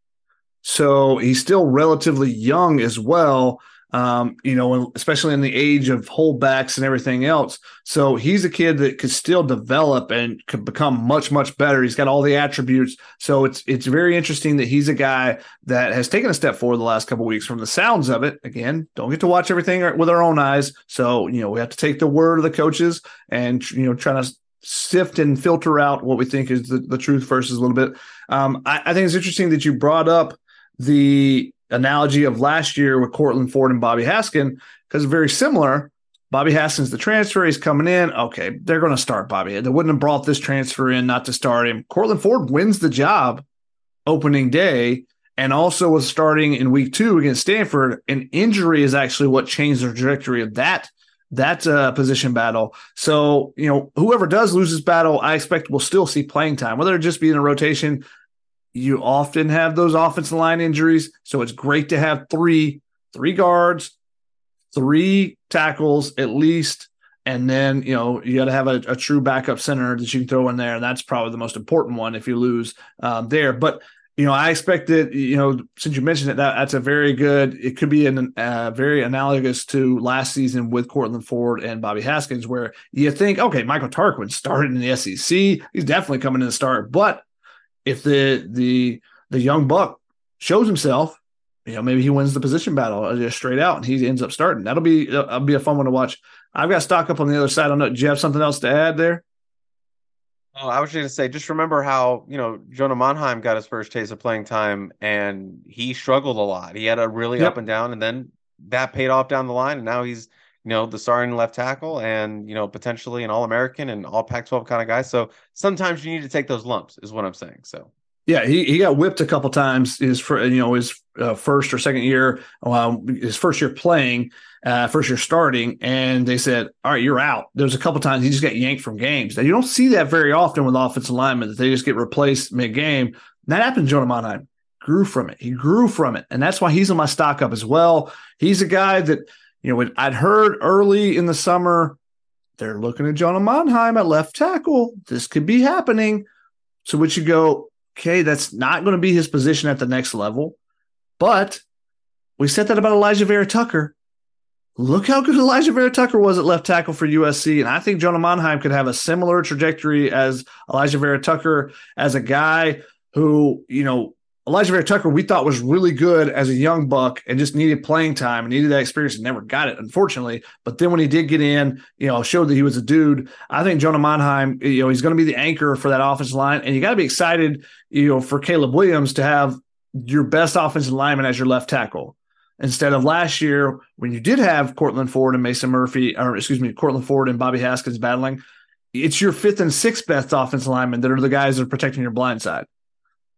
So he's still relatively young as well um, you know, especially in the age of holdbacks and everything else. So he's a kid that could still develop and could become much, much better. He's got all the attributes. So it's it's very interesting that he's a guy that has taken a step forward the last couple weeks. From the sounds of it, again, don't get to watch everything with our own eyes. So you know, we have to take the word of the coaches and you know, try to sift and filter out what we think is the, the truth versus a little bit. Um, I, I think it's interesting that you brought up the analogy of last year with Courtland Ford and Bobby Haskin because very similar. Bobby Haskins, the transfer, he's coming in. Okay, they're going to start Bobby. They wouldn't have brought this transfer in not to start him. Courtland Ford wins the job opening day and also was starting in week two against Stanford. An injury is actually what changed the trajectory of that that uh, position battle. So you know, whoever does lose this battle, I expect we'll still see playing time, whether it just be in a rotation you often have those offensive line injuries. So it's great to have three, three guards, three tackles at least. And then, you know, you got to have a, a, true backup center that you can throw in there. And that's probably the most important one if you lose um, there. But, you know, I expect that, you know, since you mentioned it, that, that's a very good, it could be an uh, very analogous to last season with Courtland Ford and Bobby Haskins, where you think, okay, Michael Tarquin started in the SEC. He's definitely coming in to start. But if the the the young buck shows himself, you know, maybe he wins the position battle uh, just straight out and he ends up starting. That'll be uh, that'll be a fun one to watch. I've got stock up on the other side. I don't know. Do you have something else to add there? Oh, I was just going to say, just remember how, you know, Jonah Monheim got his first taste of playing time and he struggled a lot. He had a really yep. up and down, and then that paid off down the line. And now he's, you know, the starting left tackle and, you know, potentially an All American and All Pac 12 kind of guy. So sometimes you need to take those lumps, is what I'm saying. So, yeah, he, he got whipped a couple times his you know his uh, first or second year, um, his first year playing, uh, first year starting, and they said, "All right, you're out." There's a couple times he just got yanked from games. Now you don't see that very often with offensive linemen that they just get replaced mid game. That happened to Jonah Monheim. Grew from it. He grew from it, and that's why he's in my stock up as well. He's a guy that you know, I'd heard early in the summer they're looking at Jonah Monheim at left tackle. This could be happening. So would you go, okay, that's not going to be his position at the next level. But we said that about Alijah Vera Tucker. Look how good Alijah Vera Tucker was at left tackle for USC. And I think Jonah Monheim could have a similar trajectory as Alijah Vera Tucker as a guy who, you know, Alijah Vera Tucker, we thought was really good as a young buck and just needed playing time and needed that experience and never got it, unfortunately. But then when he did get in, you know, showed that he was a dude. I think Jonah Monheim, you know, he's going to be the anchor for that offensive line. And you got to be excited, you know, for Caleb Williams to have your best offensive lineman as your left tackle. Instead of last year when you did have Courtland Ford and Mason Murphy, or excuse me, Courtland Ford and Bobby Haskins battling, it's your fifth and sixth best offensive linemen that are the guys that are protecting your blind side.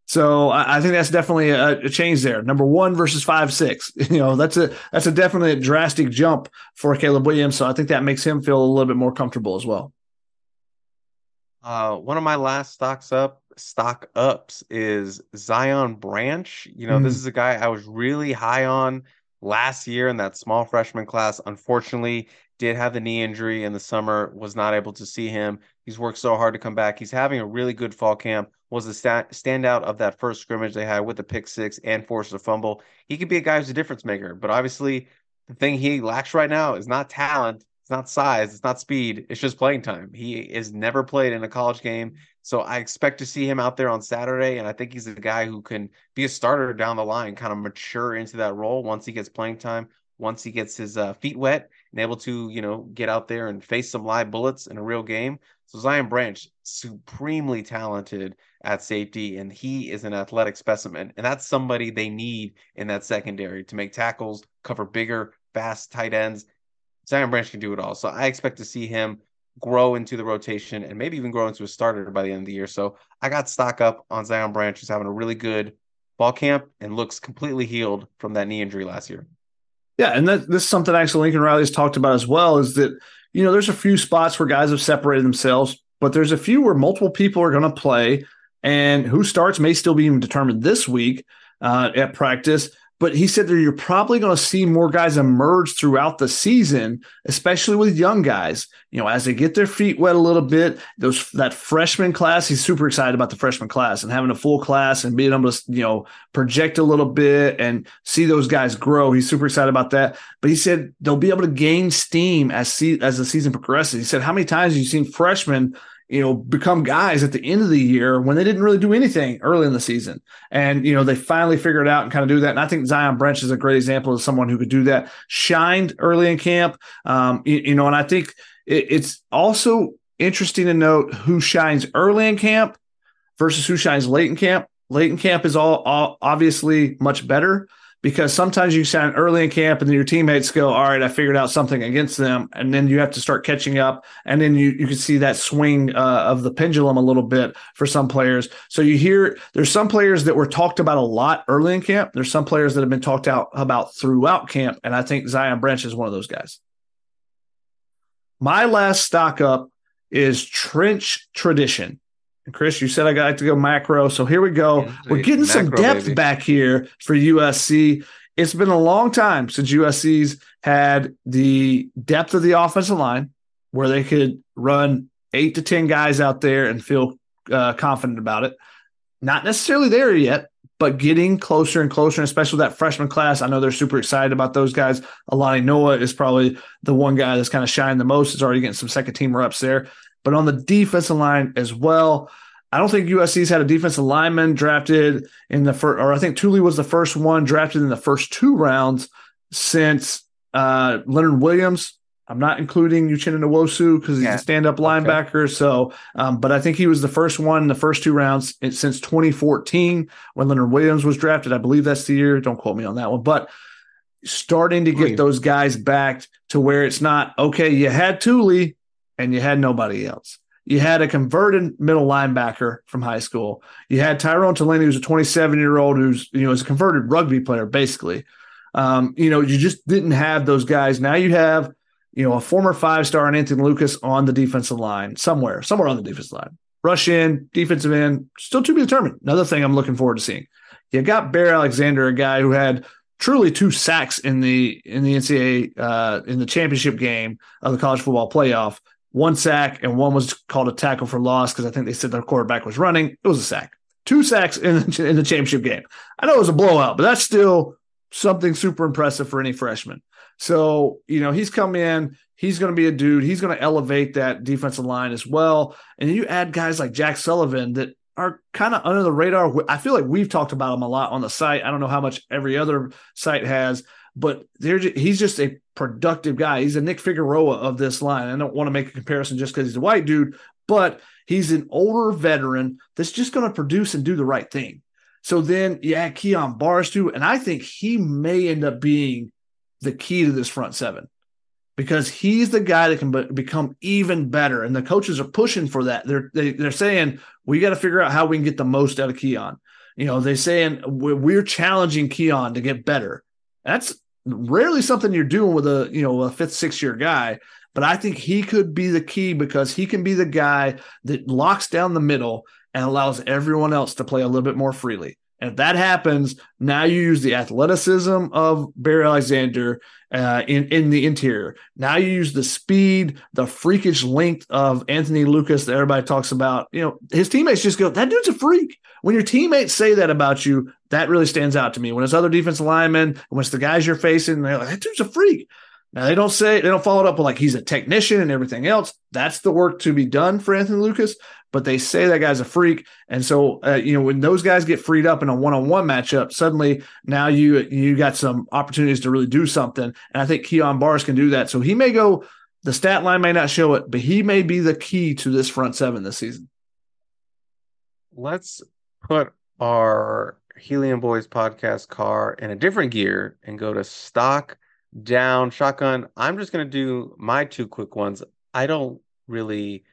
So I, I think that's definitely a, a, change there. Number one versus five six. You know, that's a that's a definitely a drastic jump for Caleb Williams. So I think that makes him feel a little bit more comfortable as well. Uh, one of my last stocks up stock ups is Zion Branch. You know, mm. this is a guy I was really high on last year in that small freshman class. Unfortunately, did have the knee injury in the summer, was not able to see him. He's worked so hard to come back. He's having a really good fall camp. Was the st- standout of that first scrimmage they had with the pick six and forced a fumble. He could be a guy who's a difference maker, but obviously the thing he lacks right now is not talent. It's not size, it's not speed, it's just playing time. He is never played in a college game. So I expect to see him out there on Saturday. And I think he's a guy who can be a starter down the line, kind of mature into that role once he gets playing time, once he gets his uh, feet wet and able to, you know, get out there and face some live bullets in a real game. So Zion Branch, supremely talented at safety, and he is an athletic specimen. And that's somebody they need in that secondary to make tackles, cover bigger, fast tight ends. Zion Branch can do it all. So I expect to see him grow into the rotation and maybe even grow into a starter by the end of the year. So I got stock up on Zion Branch, who's having a really good ball camp and looks completely healed from that knee injury last year. Yeah, and that, this is something actually Lincoln Riley has talked about as well. Is that you know there's a few spots where guys have separated themselves, but there's a few where multiple people are going to play, and who starts may still be determined this week uh, at practice. But he said that you're probably going to see more guys emerge throughout the season, especially with young guys. You know, as they get their feet wet a little bit, those that freshman class, he's super excited about the freshman class and having a full class and being able to, you know, project a little bit and see those guys grow. He's super excited about that. But he said they'll be able to gain steam as see, as the season progresses. He said, How many times have you seen freshmen you know, become guys at the end of the year when they didn't really do anything early in the season. And, you know, they finally figured it out and kind of do that. And I think Zion Branch is a great example of someone who could do that, shined early in camp. Um, you, you know, and I think it, it's also interesting to note who shines early in camp versus who shines late in camp. Late in camp is all, all obviously much better because sometimes you sign early in camp and then your teammates go, all right, I figured out something against them. And then you have to start catching up. And then you, you can see that swing uh, of the pendulum a little bit for some players. So you hear there's some players that were talked about a lot early in camp. There's some players that have been talked out about throughout camp. And I think Zion Branch is one of those guys. My last stock up is trench tradition. And Chris, you said I got to go macro. So here we go. Yeah, We're getting macro, some depth baby. back here for USC. It's been a long time since USC's had the depth of the offensive line where they could run eight to 10 guys out there and feel uh, confident about it. Not necessarily there yet, but getting closer and closer, and especially that freshman class. I know they're super excited about those guys. Alani Noa is probably the one guy that's kind of shining the most. Is already getting some second team reps there. But on the defensive line as well, I don't think USC's had a defensive lineman drafted in the first, or I think Tuli was the first one drafted in the first two rounds since uh, Leonard Williams. I'm not including Uchenna Nwosu because he's yeah. a stand-up linebacker. Okay. So, um, but I think he was the first one in the first two rounds since 2014 when Leonard Williams was drafted. I believe that's the year. Don't quote me on that one, but starting to get those guys back to where it's not okay. You had Tuli, and you had nobody else. You had a converted middle linebacker from high school. You had Tyrone Taleni, who's a 27 year old who's you know is a converted rugby player, basically. Um, you know, you just didn't have those guys. Now you have, you know, a former five star and Anthony Lucas on the defensive line somewhere, somewhere on the defensive line. Rush in, defensive end, still to be determined. Another thing I'm looking forward to seeing. You got Bear Alexander, a guy who had truly two sacks in the in the NCAA uh, in the championship game of the college football playoff one sack and one was called a tackle for loss because I think they said their quarterback was running. It was a sack. Two sacks in the, in the championship game. I know it was a blowout, but that's still something super impressive for any freshman. So, you know, he's come in, he's going to be a dude, he's going to elevate that defensive line as well. And you add guys like Jack Sullivan that are kind of under the radar. I feel like we've talked about him a lot on the site. I don't know how much every other site has, but he's just a productive guy. He's a Nick Figueroa of this line. I don't want to make a comparison just because he's a white dude, but he's an older veteran that's just going to produce and do the right thing. So then you add Kyon Barstow, and I think he may end up being the key to this front seven because he's the guy that can be- become even better. And the coaches are pushing for that. They're they, are they are saying we got to figure out how we can get the most out of Kyon. You know, they're saying we're challenging Kyon to get better. That's rarely something you're doing with a you know a fifth sixth year guy but i think he could be the key because he can be the guy that locks down the middle and allows everyone else to play a little bit more freely and if that happens now you use the athleticism of barry alexander uh, in in the interior. Now you use the speed, the freakish length of Anthony Lucas that everybody talks about. You know, his teammates just go, "That dude's a freak." When your teammates say that about you, that really stands out to me. When it's other defensive linemen, when it's the guys you're facing, they're like, "That dude's a freak." Now they don't say they don't follow it up with like he's a technician and everything else. That's the work to be done for Anthony Lucas. But they say that guy's a freak, and so uh, you know when those guys get freed up in a one-on-one matchup, suddenly now you you got some opportunities to really do something. And I think Kyon Barrs can do that. So he may go. The stat line may not show it, but he may be the key to this front seven this season. Let's put our Helium Boys podcast car in a different gear and go to stock down shotgun. I'm just going to do my two quick ones. I don't really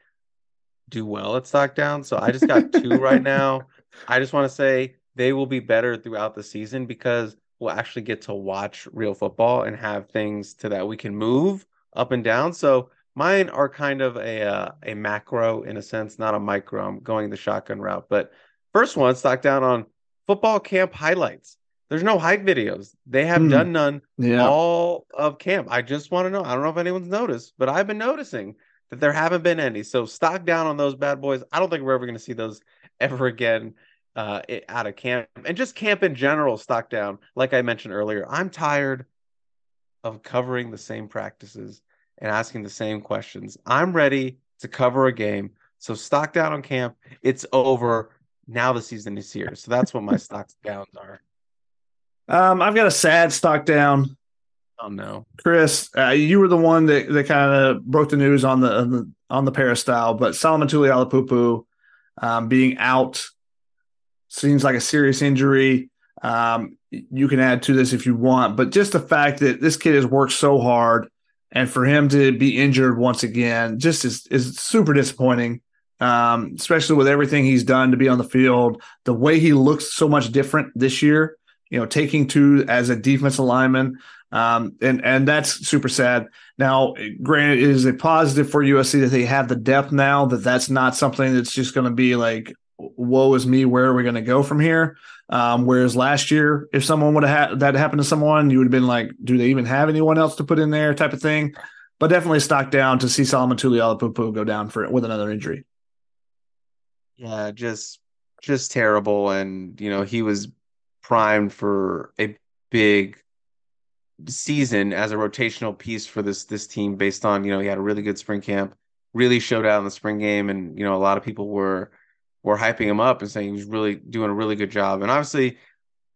do well at stock down, so I just got two right now. I just want to say they will be better throughout the season because we'll actually get to watch real football and have things to that we can move up and down. So mine are kind of a uh, a macro in a sense, not a micro. I'm going the shotgun route, but first one stock down on football camp highlights. There's no hype videos. They have mm. done none yeah. all of camp. I just want to know. I don't know if anyone's noticed, but I've been noticing that there haven't been any. So stock down on those bad boys. I don't think we're ever going to see those ever again uh, out of camp. And just camp in general, stock down. Like I mentioned earlier, I'm tired of covering the same practices and asking the same questions. I'm ready to cover a game. So stock down on camp. It's over. Now the season is here. So that's what my stocks downs are. Um, I've got a sad stock down. Oh no, Chris, uh, you were the one that, that kind of broke the news on the on the, on the peristyle, but Solomon Tuliaupupu um, being out seems like a serious injury. Um, you can add to this if you want, but just the fact that this kid has worked so hard, and for him to be injured once again, just is is super disappointing um, especially with everything he's done to be on the field. The way he looks so much different this year, you know, taking two as a defensive lineman. Um, and and that's super sad. Now, granted, it is a positive for USC that they have the depth now. That that's not something that's just going to be like, "Woe is me, where are we going to go from here?" Um, whereas last year, if someone would have had that happen to someone, you would have been like, "Do they even have anyone else to put in there?" Type of thing. But definitely stock down to see Solomon Tuliaupupu go down for with another injury. Yeah, just just terrible. And you know, he was primed for a big season as a rotational piece for this this team based on, you know, he had a really good spring camp, really showed out in the spring game, and you know, a lot of people were were hyping him up and saying he was really doing a really good job. And obviously,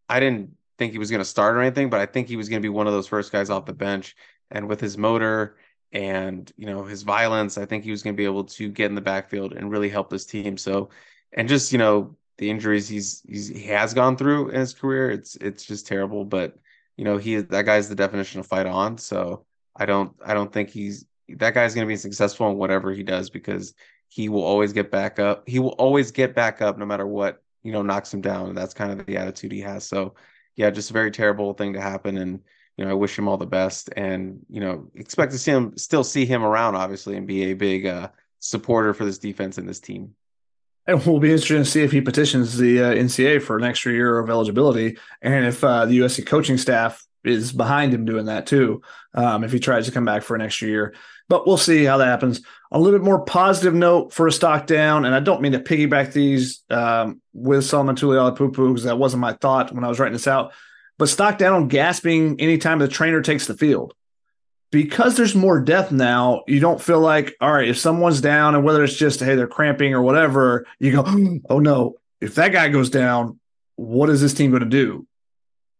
I didn't think he was going to start or anything, but I think he was going to be one of those first guys off the bench. And with his motor and you know his violence. I think he was going to be able to get in the backfield and really help this team. So, and just you know the injuries he's, he's he has gone through in his career, it's it's just terrible. But you know he that guy's the definition of fight on. So I don't I don't think he's that guy's going to be successful in whatever he does because he will always get back up. He will always get back up no matter what you know knocks him down. And that's kind of the attitude he has. So yeah, just a very terrible thing to happen and you know, I wish him all the best, and you know, expect to see him still see him around, obviously, and be a big uh, supporter for this defense and this team. And we'll be interested to see if he petitions the uh, NCAA for an extra year of eligibility, and if uh, the USC coaching staff is behind him doing that too. Um, if he tries to come back for an extra year, but we'll see how that happens. A little bit more positive note for a stock down, and I don't mean to piggyback these um, with Solomon Tuliaupupu because that wasn't my thought when I was writing this out but stock down on gasping anytime the trainer takes the field. Because there's more depth now, you don't feel like, all right, if someone's down and whether it's just, hey, they're cramping or whatever, you go, oh no, if that guy goes down, what is this team going to do?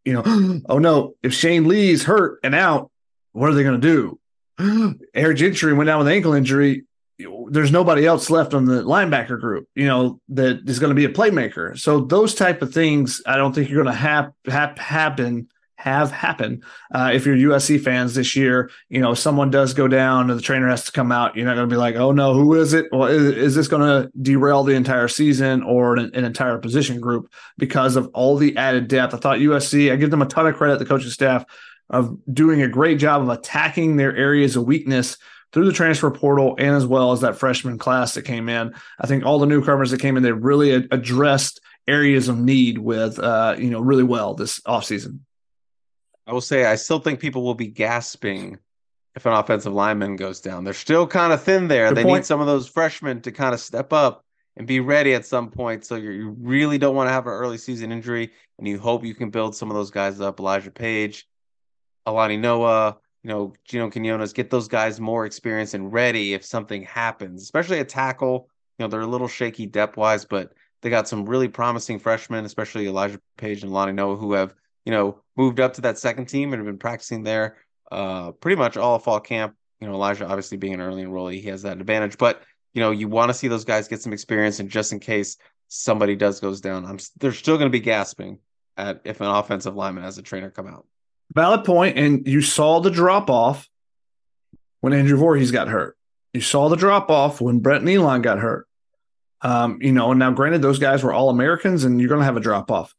You know, oh no, if Shane Lee's hurt and out, what are they going to do? Eric Gentry went down with ankle injury there's nobody else left on the linebacker group, you know, that is going to be a playmaker. So those type of things, I don't think you're going to have, have happen have happen. Uh, if you're USC fans this year, you know, someone does go down and the trainer has to come out. You're not going to be like, oh no, who is it? Well, is, is this going to derail the entire season or an, an, entire position group because of all the added depth? I thought USC, I give them a ton of credit, the coaching staff, of doing a great job of attacking their areas of weakness through the transfer portal and as well as that freshman class that came in. I think all the newcomers that came in, they really addressed areas of need with, uh, you know, really well this offseason. I will say, I still think people will be gasping if an offensive lineman goes down. They're still kind of thin there. Good they point. need some of those freshmen to kind of step up and be ready at some point. So you really don't want to have an early season injury, and you hope you can build some of those guys up. Elijah Page, Alani Noa, you know, Gino Quinones, get those guys more experience and ready if something happens, especially a tackle. You know, they're a little shaky depth wise, but they got some really promising freshmen, especially Elijah Page and Lani Noah, who have, you know, moved up to that second team and have been practicing there uh, pretty much all fall camp. You know, Elijah obviously being an early enrollee, he has that advantage. But you know, you want to see those guys get some experience, and just in case somebody does goes down, I'm they're still going to be gasping at if an offensive lineman has a trainer come out. Valid point, and you saw the drop off when Andrew Voorhees got hurt. You saw the drop off when Brett Neilon got hurt. Um, you know, and now granted, those guys were all Americans, and you're going to have a drop off.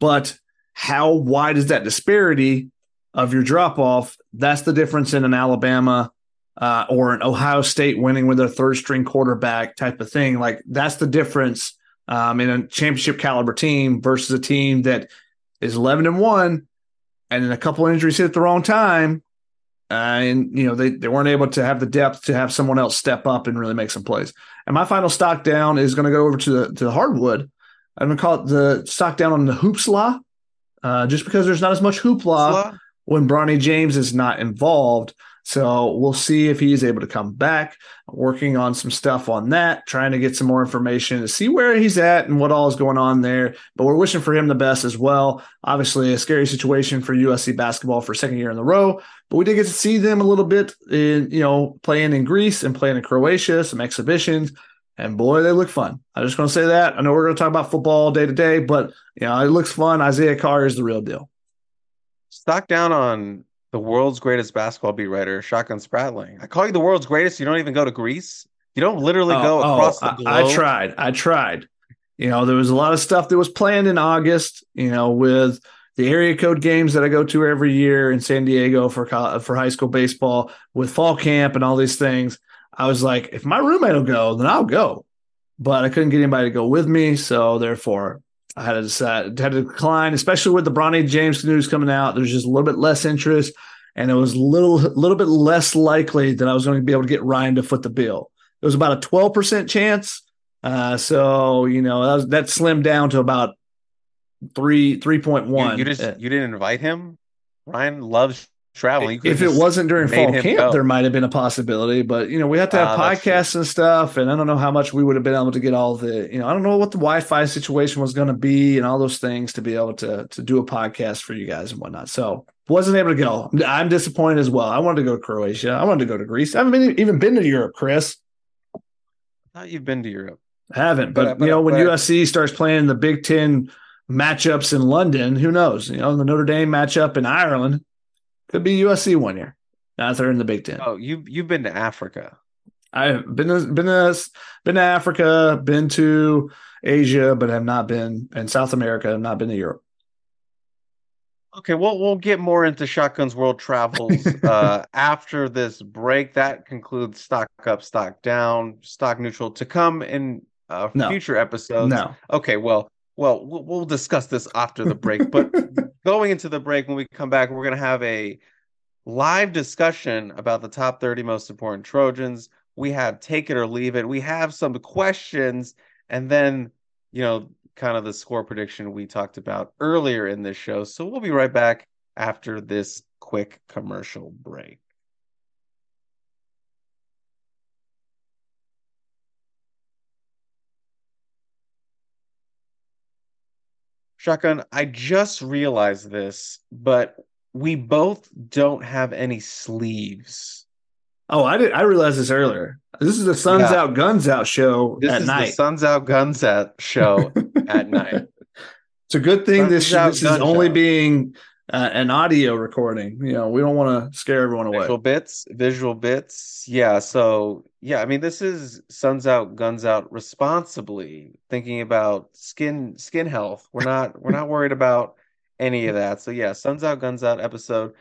But how wide is that disparity of your drop off? That's the difference in an Alabama uh, or an Ohio State winning with their third string quarterback type of thing. Like that's the difference um, in a championship caliber team versus a team that is 11 and one, and then a couple injuries hit at the wrong time. Uh, and you know they, they weren't able to have the depth to have someone else step up and really make some plays. And my final stock down is going to go over to the to the hardwood. I'm going to call it the stock down on the hoopsla, uh, just because there's not as much hoopla when Bronny James is not involved. So we'll see if he's able to come back. working on some stuff on that, trying to get some more information to see where he's at and what all is going on there. But we're wishing for him the best as well. Obviously, a scary situation for USC basketball for second year in a row. But we did get to see them a little bit in, you know, playing in Greece and playing in Croatia, some exhibitions. And boy, they look fun. I'm just going to say that. I know we're going to talk about football day to day, but you know, it looks fun. Isaiah Carr is the real deal. Stock down on the world's greatest basketball beat writer, Shotgun Spratling. I call you the world's greatest. You don't even go to Greece. You don't literally oh, go oh, across oh, the globe. I, I tried. I tried. You know, there was a lot of stuff that was planned in August. You know, with the area code games that I go to every year in San Diego for for high school baseball, with fall camp and all these things. I was like, if my roommate will go, then I'll go. But I couldn't get anybody to go with me, so therefore I had to decide, had to decline, especially with the Bronny James news coming out. There's just a little bit less interest, and it was a little, little bit less likely that I was going to be able to get Ryan to foot the bill. It was about a 12% chance. Uh, so, you know, that, was, that slimmed down to about three, 3.1. You, you just, you didn't invite him? Ryan loves traveling. If it wasn't during fall camp, go. there might have been a possibility, but you know, we have to have uh, podcasts and stuff, and I don't know how much we would have been able to get all the, you know, I don't know what the Wi-Fi situation was going to be and all those things to be able to to do a podcast for you guys and whatnot. So wasn't able to go. I'm disappointed as well. I wanted to go to Croatia. I wanted to go to Greece. I haven't been, even been to Europe, Chris. Thought you've been to Europe. I haven't, but, but, but you know, when but, USC starts playing the Big Ten matchups in London, who knows? You know, the Notre Dame matchup in Ireland could be USC one year. Now they're in the Big Ten. Oh, you you've been to Africa. I've been to, been to, been to Africa, been to Asia, but have not been in South America. Have not been to Europe. Okay, well, we'll get more into Shotguns World Travels uh, after this break. That concludes Stock Up, Stock Down, Stock Neutral to come in uh, no. future episodes. No. Okay, well, well, we'll discuss this after the break. But going into the break, when we come back, we're going to have a live discussion about the top 30 most important Trojans. We have take it or leave it. We have some questions, and then, you know, kind of the score prediction we talked about earlier in this show. So we'll be right back after this quick commercial break. Shotgun, I just realized this, but we both don't have any sleeves. Oh, I did. I realized this earlier. This is the Suns yeah. Out, Guns Out show this at is night. The Suns Out, Guns Out show at night. It's a good thing Suns this, this is only show. being uh, an audio recording. You know, we don't want to scare everyone away. Visual bits, visual bits. Yeah. So yeah, I mean, this is Suns Out, Guns Out responsibly, thinking about skin skin health. We're not we're not worried about any of that. So yeah, Suns Out, Guns Out episode.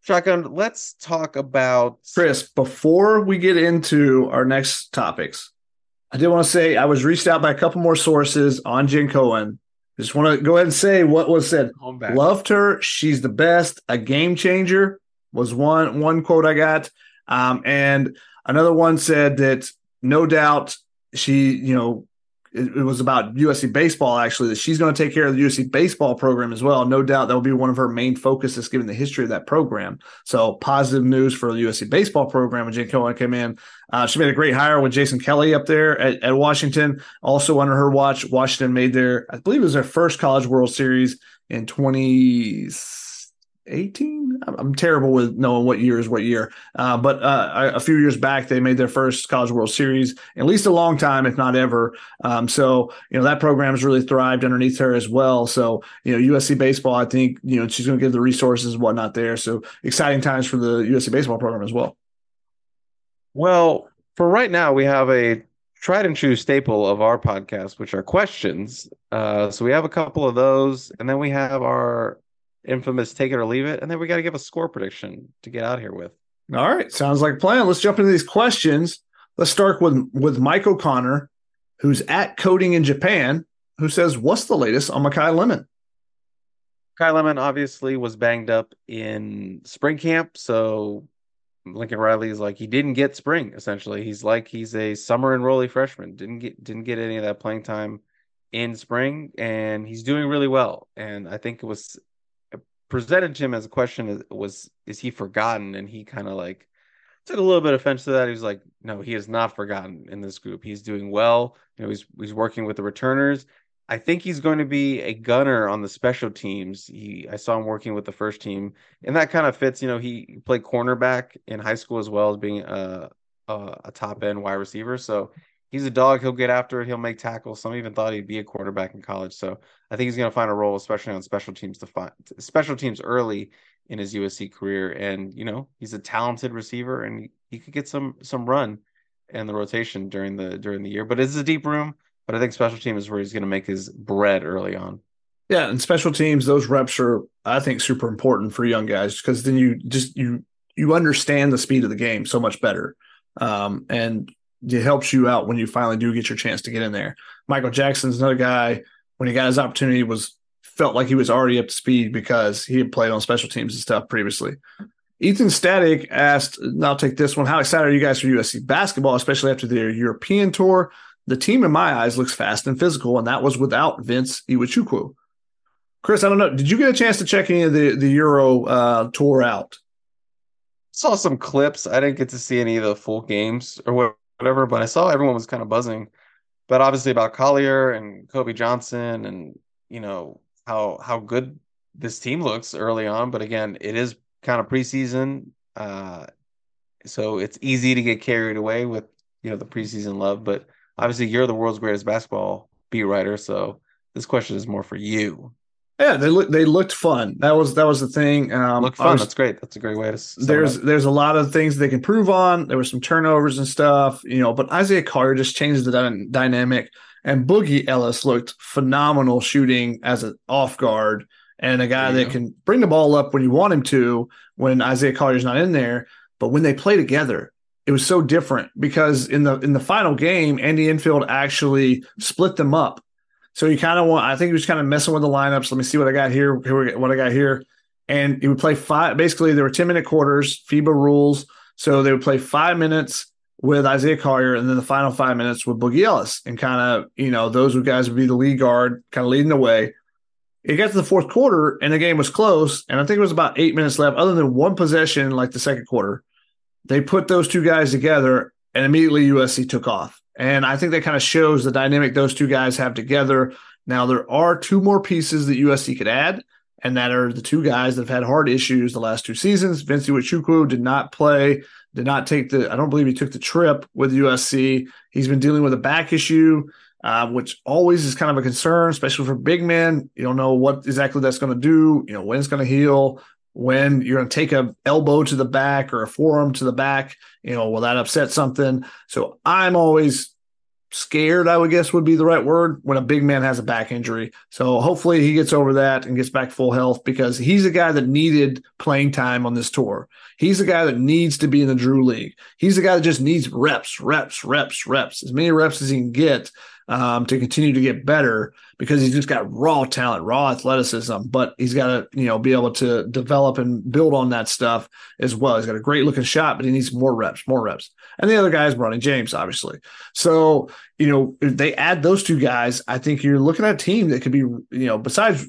Shotgun, let's talk about Chris. Before we get into our next topics, I did want to say I was reached out by a couple more sources on Jen Cohen just want to go ahead and say what was said. Loved her. She's the best. A game changer was one one quote I got. Um, and another one said that no doubt she, you know, it, it, was about USC baseball actually that she's going to take care of the USC baseball program as well. No doubt that will be one of her main focuses given the history of that program. So positive news for the USC baseball program when Jen Cohen came in. Uh, she made a great hire with Jason Kelly up there at, at Washington. Also under her watch, Washington made their I believe it was their first College World Series in 20- 18 i'm terrible with knowing what year is what year. Uh, but uh, a few years back they made their first college world series at least a long time if not ever. Um, so you know that program has really thrived underneath her as well. So you know usc baseball i think you know she's going to give the resources and whatnot there. So exciting times for the usc baseball program as well. Well for right now we have a tried and true staple of our podcast which are questions. Uh, so we have a couple of those and then we have our infamous take it or leave it, and then we got to give a score prediction to get out here with. All right, sounds like a plan. Let's jump into these questions. Let's start with with Mike O'Connor, who's at coding in Japan, who says, "What's the latest on Makai Lemon?" Kai Lemon obviously was banged up in spring camp, so Lincoln Riley is like he didn't get spring. Essentially, he's like he's a summer enrollee freshman. Didn't get didn't get any of that playing time in spring, and he's doing really well. And I think it was presented to him as a question was is he forgotten? And he kind of like took a little bit of offense to that. He was like no he is not forgotten in this group. He's doing well. You know he's he's working with the returners. I think he's going to be a gunner on the special teams. He i saw him working with the first team and that kind of fits you know he played cornerback in high school as well as being a a, a top end wide receiver. So he's a dog. He'll get after it. He'll make tackles. Some even thought he'd be a quarterback in college. So I think he's going to find a role, especially on special teams to find special teams early in his USC career. And you know, he's a talented receiver, and he, he could get some some run in the rotation during the during the year. But it's a deep room. But I think special team is where he's going to make his bread early on. Yeah, and special teams, those reps are, I think, super important for young guys because then you just you you understand the speed of the game so much better. Um, and it helps you out when you finally do get your chance to get in there. Michael Jackson's another guy when he got his opportunity was felt like he was already up to speed because he had played on special teams and stuff previously. Ethan Static asked, and I'll take this one. How excited are you guys for USC basketball, especially after their European tour? The team, in my eyes, looks fast and physical, and that was without Vince Iwuchukwu. Chris, I don't know. Did you get a chance to check any of the the Euro uh, tour out? Saw some clips. I didn't get to see any of the full games or whatever. But I saw everyone was kind of buzzing, but obviously about Collier and Kobe Johnson and you know how how good this team looks early on. But again, it is kind of preseason, uh, so it's easy to get carried away with you know the preseason love. But obviously, you're the world's greatest basketball beat writer, so this question is more for you. Yeah, they look they looked fun. That was that was the thing. Um, Look fun. Was, That's great. That's a great way to. There's there's a lot of things they can prove on. There were some turnovers and stuff, you know. But Isaiah Collier just changed the dynamic, and Boogie Ellis looked phenomenal shooting as an off guard and a guy that can bring the ball up when you want him to when Isaiah Collier's not in there. But when they play together, it was so different because in the in the final game, Andy Enfield actually split them up so you kind of want, I think he was kind of messing with the lineups. Let me see what I got here. Here, what I got here. And he would play five. Basically, there were 10 minute quarters, FIBA rules. So they would play five minutes with Isaiah Collier and then the final five minutes with Boogie Ellis. And kind of, you know, those guys would be the lead guard, kind of leading the way. It got to the fourth quarter and the game was close. And I think it was about eight minutes left, other than one possession, like the second quarter. They put those two guys together and immediately USC took off. And I think that kind of shows the dynamic those two guys have together. Now, there are two more pieces that USC could add, and that are the two guys that have had hard issues the last two seasons. Vince Iwuchukwu did not play, did not take the, I don't believe he took the trip with USC. He's been dealing with a back issue, uh, which always is kind of a concern, especially for big men. You don't know what exactly that's going to do, you know, when it's going to heal, when you're going to take a elbow to the back or a forearm to the back, you know, will that upset something? So I'm always scared, I would guess would be the right word when a big man has a back injury. So hopefully he gets over that and gets back full health because he's a guy that needed playing time on this tour. He's a guy that needs to be in the Drew League. He's a guy that just needs reps, reps, reps, reps, as many reps as he can get um, to continue to get better because he's just got raw talent, raw athleticism, but he's got to, you know, be able to develop and build on that stuff as well. He's got a great looking shot, but he needs more reps, more reps. And the other guy is Bronny James, obviously. So, you know, if they add those two guys, I think you're looking at a team that could be, you know, besides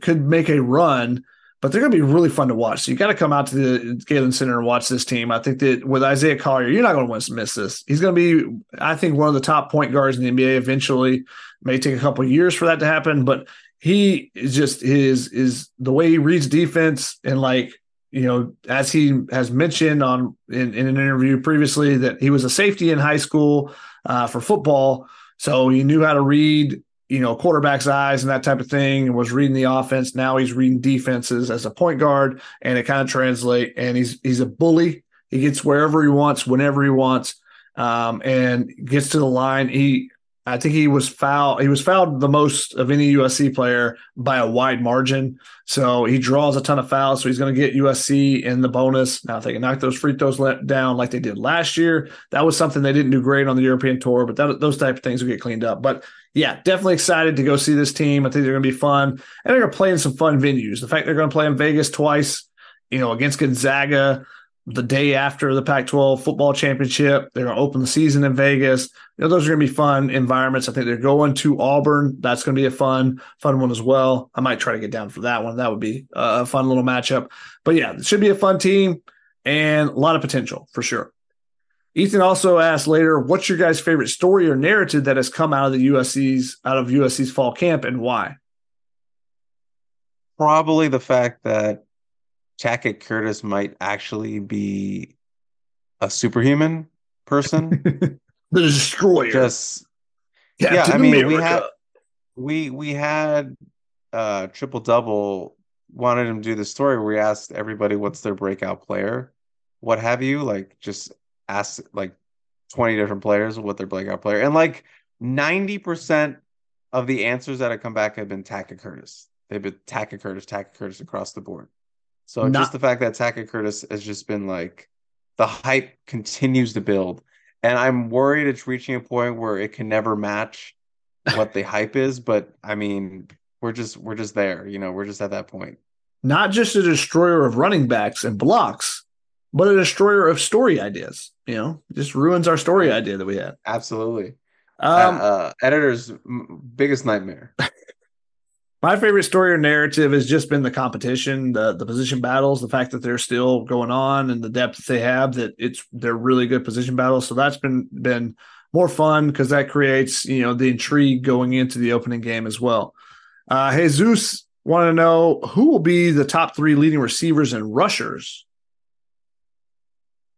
could make a run but they're going to be really fun to watch. So you got to come out to the Galen Center and watch this team. I think that with Isaiah Collier, you're not going to want to miss this. He's going to be, I think, one of the top point guards in the NBA eventually. May take a couple years for that to happen, but he is just his is the way he reads defense and like you know as he has mentioned on in, in an interview previously that he was a safety in high school uh, for football so he knew how to read you know, quarterback's eyes and that type of thing was reading the offense. Now he's reading defenses as a point guard and it kind of translate and he's he's a bully. He gets wherever he wants, whenever he wants, um, and gets to the line. He I think he was fouled. He was fouled the most of any USC player by a wide margin. So he draws a ton of fouls. So he's going to get USC in the bonus. Now, if they can knock those free throws down like they did last year, that was something they didn't do great on the European tour. But that, those type of things will get cleaned up. But yeah, definitely excited to go see this team. I think they're going to be fun, and they're going to play in some fun venues. The fact they're going to play in Vegas twice, you know, against Gonzaga the day after the Pac 12 football championship. They're going to open the season in Vegas. You know, those are going to be fun environments. I think they're going to Auburn. That's going to be a fun, fun one as well. I might try to get down for that one. That would be a fun little matchup. But yeah, it should be a fun team and a lot of potential for sure. Ethan also asked later, what's your guys' favorite story or narrative that has come out of the USC's out of USC's fall camp and why? Probably the fact that Tackett Curtis might actually be a superhuman person. the destroyer. Just yeah, I mean America. we had we we had uh triple double wanted him to do the story where we asked everybody what's their breakout player, what have you, like just ask like 20 different players what their breakout player and like 90% of the answers that have come back have been Tackett Curtis. They've been Tackett Curtis, Tackett Curtis across the board. So Not- just the fact that Tackett Curtis has just been like the hype continues to build. And I'm worried it's reaching a point where it can never match what the hype is. But I mean, we're just we're just there, you know, we're just at that point. Not just a destroyer of running backs and blocks, but a destroyer of story ideas. You know, just ruins our story idea that we had. Absolutely. Um, uh, uh, editor's biggest nightmare. My favorite story or narrative has just been the competition, the the position battles, the fact that they're still going on, and the depth that they have. That it's they're really good position battles. So that's been been more fun because that creates you know the intrigue going into the opening game as well. Uh, Jesus want to know who will be the top three leading receivers and rushers.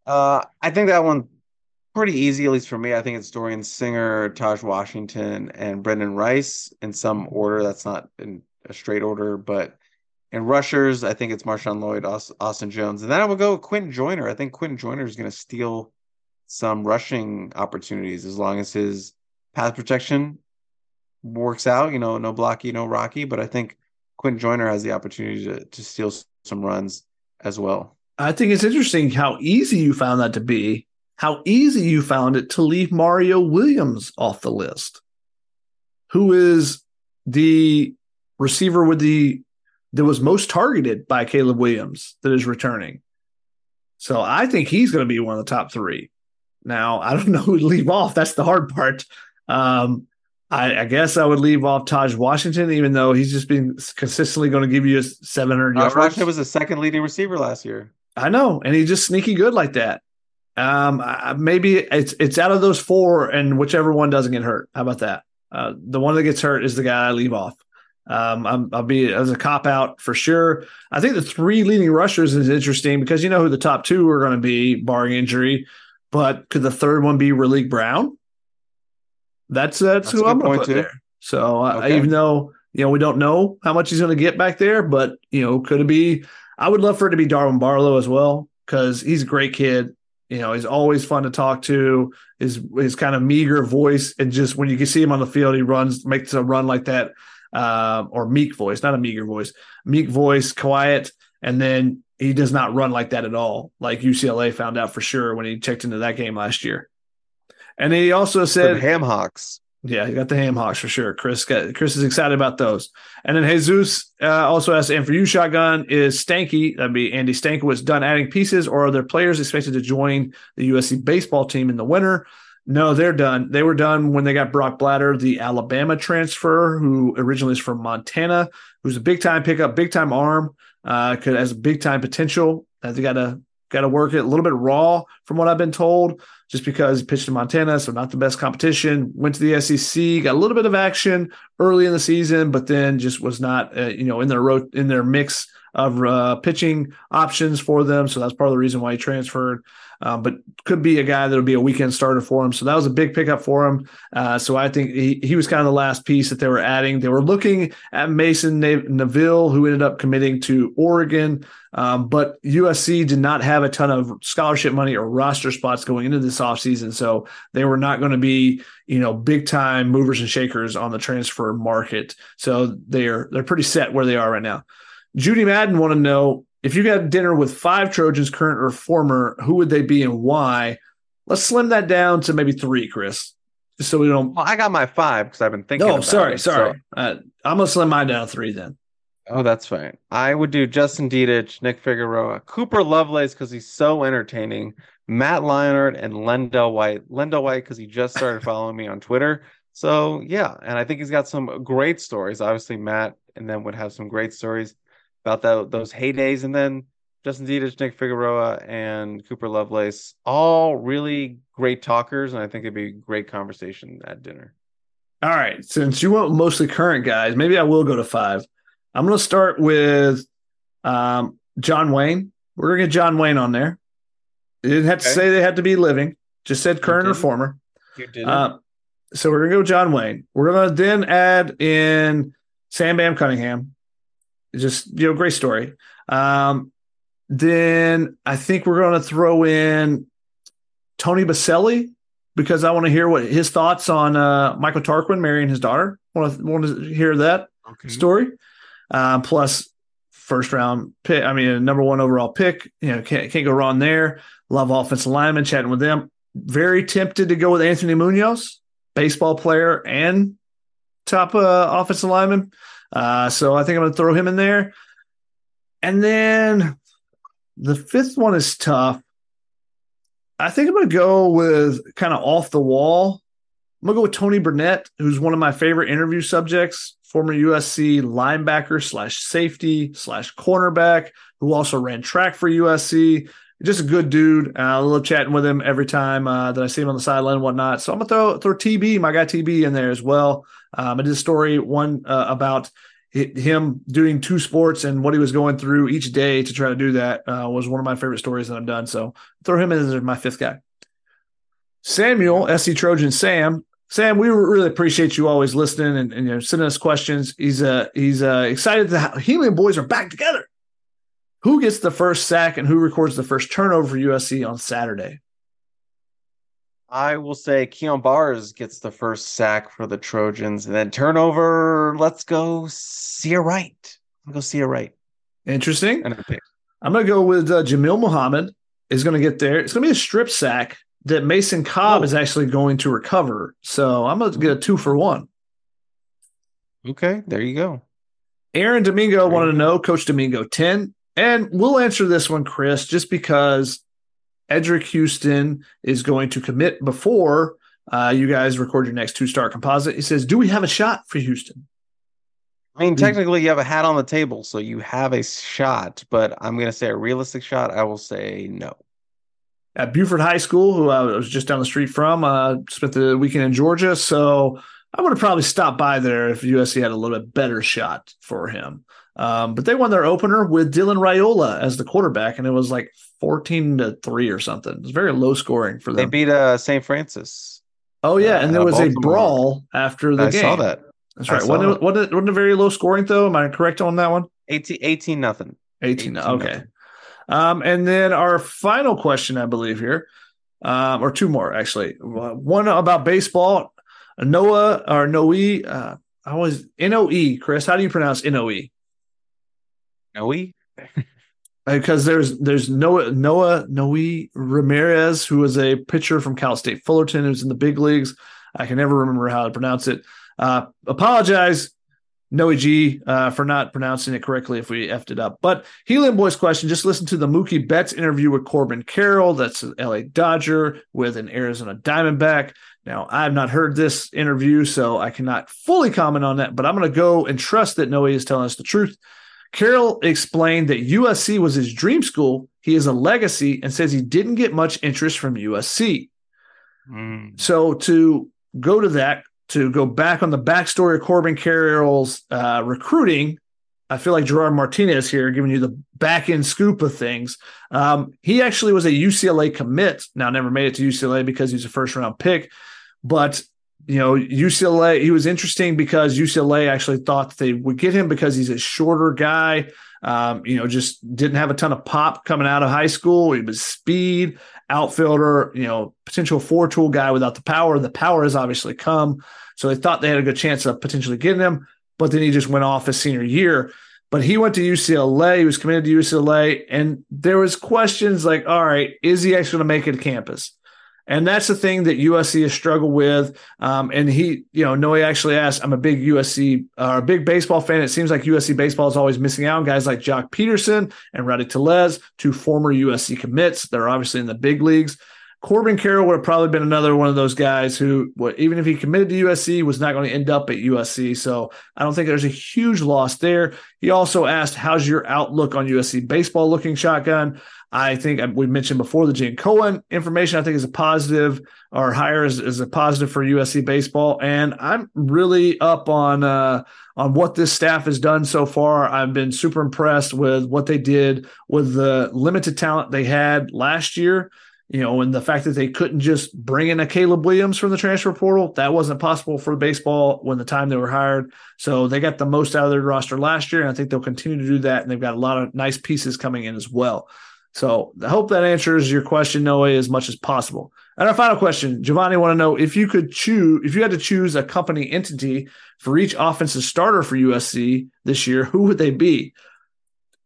Uh, I think that one pretty easy, at least for me. I think it's Dorian Singer, Taj Washington, and Brenden Rice in some order. That's not in a straight order, but in rushers, I think it's Marshawn Lloyd, Austin Jones, and then I would go Quinten Joyner. I think Quinten Joyner is going to steal some rushing opportunities as long as his pass protection works out. You know, no blocky, no rocky, but I think Quinten Joyner has the opportunity to to steal some runs as well. I think it's interesting how easy you found that to be how easy you found it to leave Mario Williams off the list, who is the receiver with the that was most targeted by Caleb Williams that is returning. So I think he's going to be one of the top three. Now I don't know who to leave off. That's the hard part. Um, I, I, guess I would leave off Taj Washington, even though he's just been consistently going to give you a 700 yards. Washington was the second leading receiver last year. I know, and he's just sneaky good like that. Um, maybe it's it's out of those four, and whichever one doesn't get hurt. How about that? Uh, the one that gets hurt is the guy I leave off. Um, i will be as a cop out for sure. I think the three leading rushers is interesting because you know who the top two are going to be, barring injury. But could the third one be Raleek Brown? That's that's, that's who I'm going to put too. there. So uh, okay. even though you know we don't know how much he's going to get back there, but you know could it be? I would love for it to be Darwin Barlow as well because he's a great kid. You know, he's always fun to talk to. His his kind of meager voice, and just when you can see him on the field, he runs, makes a run like that, uh, or meek voice, not a meager voice, meek voice, quiet, and then he does not run like that at all. Like UCLA found out for sure when he checked into that game last year. And he also said Ham Hawks. Yeah, you got the ham hocks for sure. Chris got, Chris is excited about those. And then Jesus uh, also asked, and for you, Shotgun, is Stanky, that'd be Andy Stankiewicz, done adding pieces, or are there players expected to join the USC baseball team in the winter? No, they're done. They were done when they got Brock Blatter, the Alabama transfer, who originally is from Montana, who's a big time pickup, big time arm, uh, could has big time potential. Uh, they got to got to work it a little bit raw, from what I've been told just because he pitched in Montana, so not the best competition. Went to the SEC, got a little bit of action early in the season, but then just was not, uh, you know, in their ro- in their mix of uh, pitching options for them. So that's part of the reason why he transferred. Um, but could be a guy that'll be a weekend starter for him. So that was a big pickup for him. Uh, so I think he, he was kind of the last piece that they were adding. They were looking at Mason Neville, who ended up committing to Oregon. Um, but USC did not have a ton of scholarship money or roster spots going into this offseason. So they were not going to be, you know, big time movers and shakers on the transfer market. So they're they're pretty set where they are right now. Judy Madden want to know if you got dinner with five Trojans, current or former, who would they be and why? Let's slim that down to maybe three, Chris. Just so we don't. Well, I got my five because I've been thinking. Oh, sorry, it, sorry. So. Uh, I'm gonna slim mine down to three then. Oh, that's fine. I would do Justin Dedich, Nick Figueroa, Cooper Lovelace because he's so entertaining, Matt Leinart, and LenDale White. LenDale White because he just started following me on Twitter. So yeah, and I think he's got some great stories. Obviously, Matt and then would have some great stories about that, those heydays, and then Justin Dedich, Nick Figueroa, and Cooper Lovelace, all really great talkers, and I think it'd be a great conversation at dinner. All right, since you want mostly current guys, maybe I will go to five. I'm going to start with um, John Wayne. We're going to get John Wayne on there. It didn't have to say they had to be living, just said current or former. You did. Uh, so we're going to go John Wayne. We're going to then add in Sam Bam Cunningham. Just, you know, great story. Um, then I think we're going to throw in Tony Boselli because I want to hear what his thoughts on uh, Michael Tarquin marrying his daughter. Want to want to hear that okay. story um, plus first round pick. I mean, number one overall pick. You know, can't can't go wrong there. Love offensive lineman. Chatting with them. Very tempted to go with Anthony Munoz, baseball player and top uh, offensive lineman. Uh, so I think I'm going to throw him in there. And then the fifth one is tough. I think I'm going to go with kind of off the wall. I'm going to go with Tony Burnett, who's one of my favorite interview subjects former USC linebacker slash safety slash cornerback who also ran track for USC. Just a good dude. Uh, I love chatting with him every time uh, that I see him on the sideline and whatnot. So I'm gonna throw throw TB, my guy TB, in there as well. Um, I did a story one uh, about him doing two sports and what he was going through each day to try to do that uh, was one of my favorite stories that I've done. So throw him in as my fifth guy. Samuel, SC Trojan Sam, Sam, we really appreciate you always listening and, and you know sending us questions. He's uh he's uh excited that Helium Boys are back together. Who gets the first sack and who records the first turnover for USC on Saturday? I will say Kyon Barrs gets the first sack for the Trojans, and then turnover. Let's go see a right. Go see a right. Interesting. And a pick. I'm gonna go with uh, Jamil Muhammad is gonna get there. It's gonna be a strip sack that Mason Cobb oh. is actually going to recover. So I'm going to get a two for one. Okay, there you go. Aaron Domingo wanted to know, Coach Domingo 10. And we'll answer this one, Chris, just because Eddrick Houston is going to commit before uh, you guys record your next two star composite. He says, Do we have a shot for Houston? I mean, technically, you have a hat on the table, so you have a shot, but I'm going to say a realistic shot. I will say no at Buford High School, who I was just down the street from. Uh, spent the weekend in Georgia, so I would have probably stopped by there if USC had a little bit better shot for him. Um, but they won their opener with Dylan Raiola as the quarterback, and it was like fourteen to three or something. It was very low scoring for them. They beat uh, St. Francis. Oh yeah, and there uh, was Baltimore. a brawl after the I game. I saw that. That's right. Wasn't it, wasn't, it, wasn't it very low scoring though? Am I correct on that one? 18, 18 nothing. 18, 18 okay. Nothing. Um, and then our final question, I believe here, um, or two more actually. One about baseball. Noah or Noe. Uh, I was N O E. Chris, how do you pronounce N O E? Noe. because there's there's Noah Noah Noe Ramirez, who was a pitcher from Cal State Fullerton, who's in the big leagues. I can never remember how to pronounce it. Uh, apologize, Noe G, uh, for not pronouncing it correctly if we effed it up. But Helium Boys question just listen to the Mookie Betts interview with Corbin Carroll. That's an LA Dodger with an Arizona Diamondback. Now, I have not heard this interview, so I cannot fully comment on that, but I'm going to go and trust that Noe is telling us the truth. Carroll explained that USC was his dream school. He is a legacy and says he didn't get much interest from USC. Mm. So to go to that, to go back on the backstory of Corbin Carroll's uh, recruiting, I feel like Gerard Martinez here giving you the back end scoop of things. Um, he actually was a UCLA commit. Now, never made it to UCLA because he's a first round pick, but you know, UCLA, he was interesting because UCLA actually thought they would get him because he's a shorter guy. Um, you know, just didn't have a ton of pop coming out of high school. He was speed, outfielder, you know, potential four tool guy without the power. The power has obviously come. So they thought they had a good chance of potentially getting him, but then he just went off his senior year. But he went to UCLA, he was committed to UCLA, and there was questions like, all right, is he actually going to make it to campus? And that's the thing that USC has struggled with. Um, and he, you know, Noe actually asked, I'm a big USC, uh, a big baseball fan. It seems like USC baseball is always missing out on guys like Joc Pederson and Rowdy Tellez, two former USC commits. They're obviously in the big leagues. Corbin Carroll would have probably been another one of those guys who, even if he committed to USC, was not going to end up at USC. So I don't think there's a huge loss there. He also asked, "How's your outlook on USC baseball looking shotgun?" I think we mentioned before the Jen Cohen information. I think is a positive, or higher is, is a positive for USC baseball, and I'm really up on uh, on what this staff has done so far. I've been super impressed with what they did with the limited talent they had last year you know, and the fact that they couldn't just bring in a Caleb Williams from the transfer portal, that wasn't possible for baseball when the time they were hired. So they got the most out of their roster last year, and I think they'll continue to do that. And they've got a lot of nice pieces coming in as well. So I hope that answers your question, Noe, as much as possible. And our final question, Giovanni, want to know if you could choose, if you had to choose a company entity for each offensive starter for USC this year, who would they be?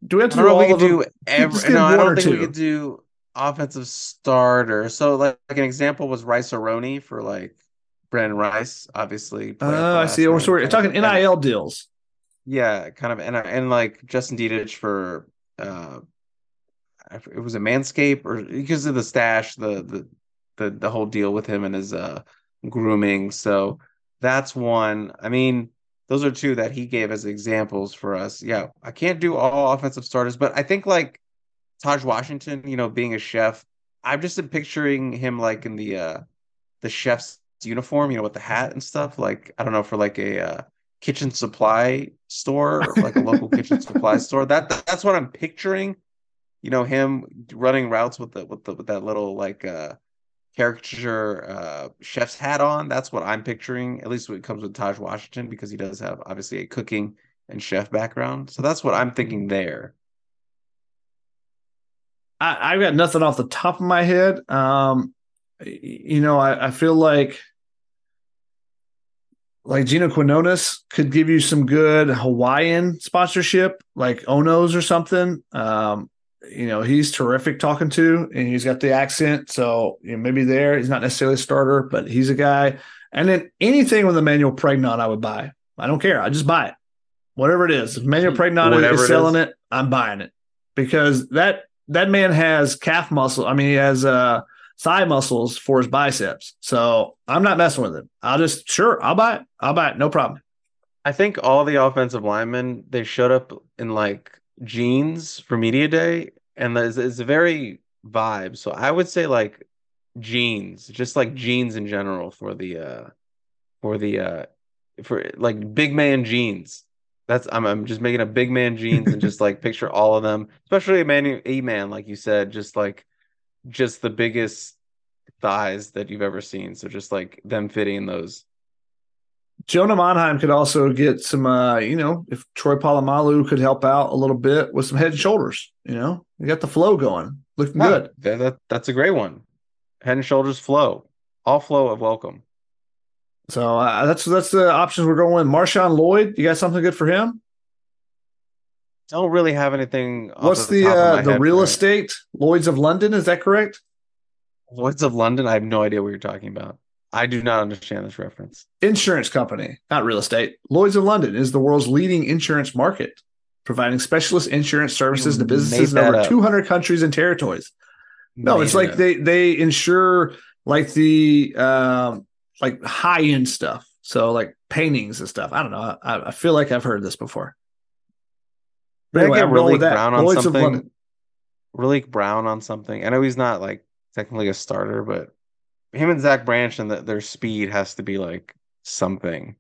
Do we have to do all we of them? Do every, no, I don't think two. we could do offensive starter. So like, like an example was Rice-A-Roni for like Brenden Rice, obviously. Oh, I see. We're sorry, talking NIL deals. Yeah, kind of, and and like Justin Dedich for uh, it was a Manscaped or because of the stash, the the the the whole deal with him and his uh grooming. So that's one. I mean, those are two that he gave as examples for us. Yeah, I can't do all offensive starters, but I think like Taj Washington, you know, being a chef, I'm just picturing him like in the uh the chef's uniform, you know, with the hat and stuff. Like I don't know for like a uh, kitchen supply store, or like a local kitchen supply store. That that's what I'm picturing. You know, him running routes with the with the with that little like uh caricature uh chef's hat on. That's what I'm picturing. At least when it comes with Taj Washington, because he does have obviously a cooking and chef background. So that's what I'm thinking there. I, have got nothing off the top of my head. Um, you know, I, I feel like like Gino Quinones could give you some good Hawaiian sponsorship, like Ono's or something. Um, you know, he's terrific talking to, and he's got the accent. So you know, maybe there, he's not necessarily a starter, but he's a guy. And then anything with Emmanuel Pregnon, I would buy. I don't care. I just buy it. Whatever it is. If Emmanuel Pregnon is selling it, is. it, I'm buying it because that that man has calf muscle. I mean, he has uh, thigh muscles for his biceps. So I'm not messing with him. I'll just sure I'll buy it. I'll buy it. No problem. I think all the offensive linemen they showed up in like jeans for media day, and it's, it's a very vibe. So I would say like jeans, just like jeans in general for the uh for the uh for like big man jeans. That's I'm I'm just making a big man jeans and just like picture all of them, especially a man a man like you said, just like just the biggest thighs that you've ever seen. So just like them fitting those. Jonah Monheim could also get some, uh, you know, if Troy Polamalu could help out a little bit with some head and shoulders, you know, you got the flow going, looking yeah, good. That, that, that's a great one. Head and shoulders flow, all flow of welcome. So uh, that's that's the options we're going with. Marshawn Lloyd, you got something good for him? Don't really have anything. What's the the, uh, the real estate Lloyd's of London? Is that correct? Lloyd's of London. I have no idea what you're talking about. I do not understand this reference. Insurance company, not real estate. Lloyd's of London is the world's leading insurance market, providing specialist insurance services to businesses in over up. 200 countries and territories. No, Made it's like they they insure like the um, like high end stuff. So like paintings and stuff. I don't know. I, I feel like I've heard this before. But anyway, get Raleek Brown on Lloyd's something. Raleek Brown on something. I know he's not like technically a starter, but him and Zach Branch and the, their speed has to be like something.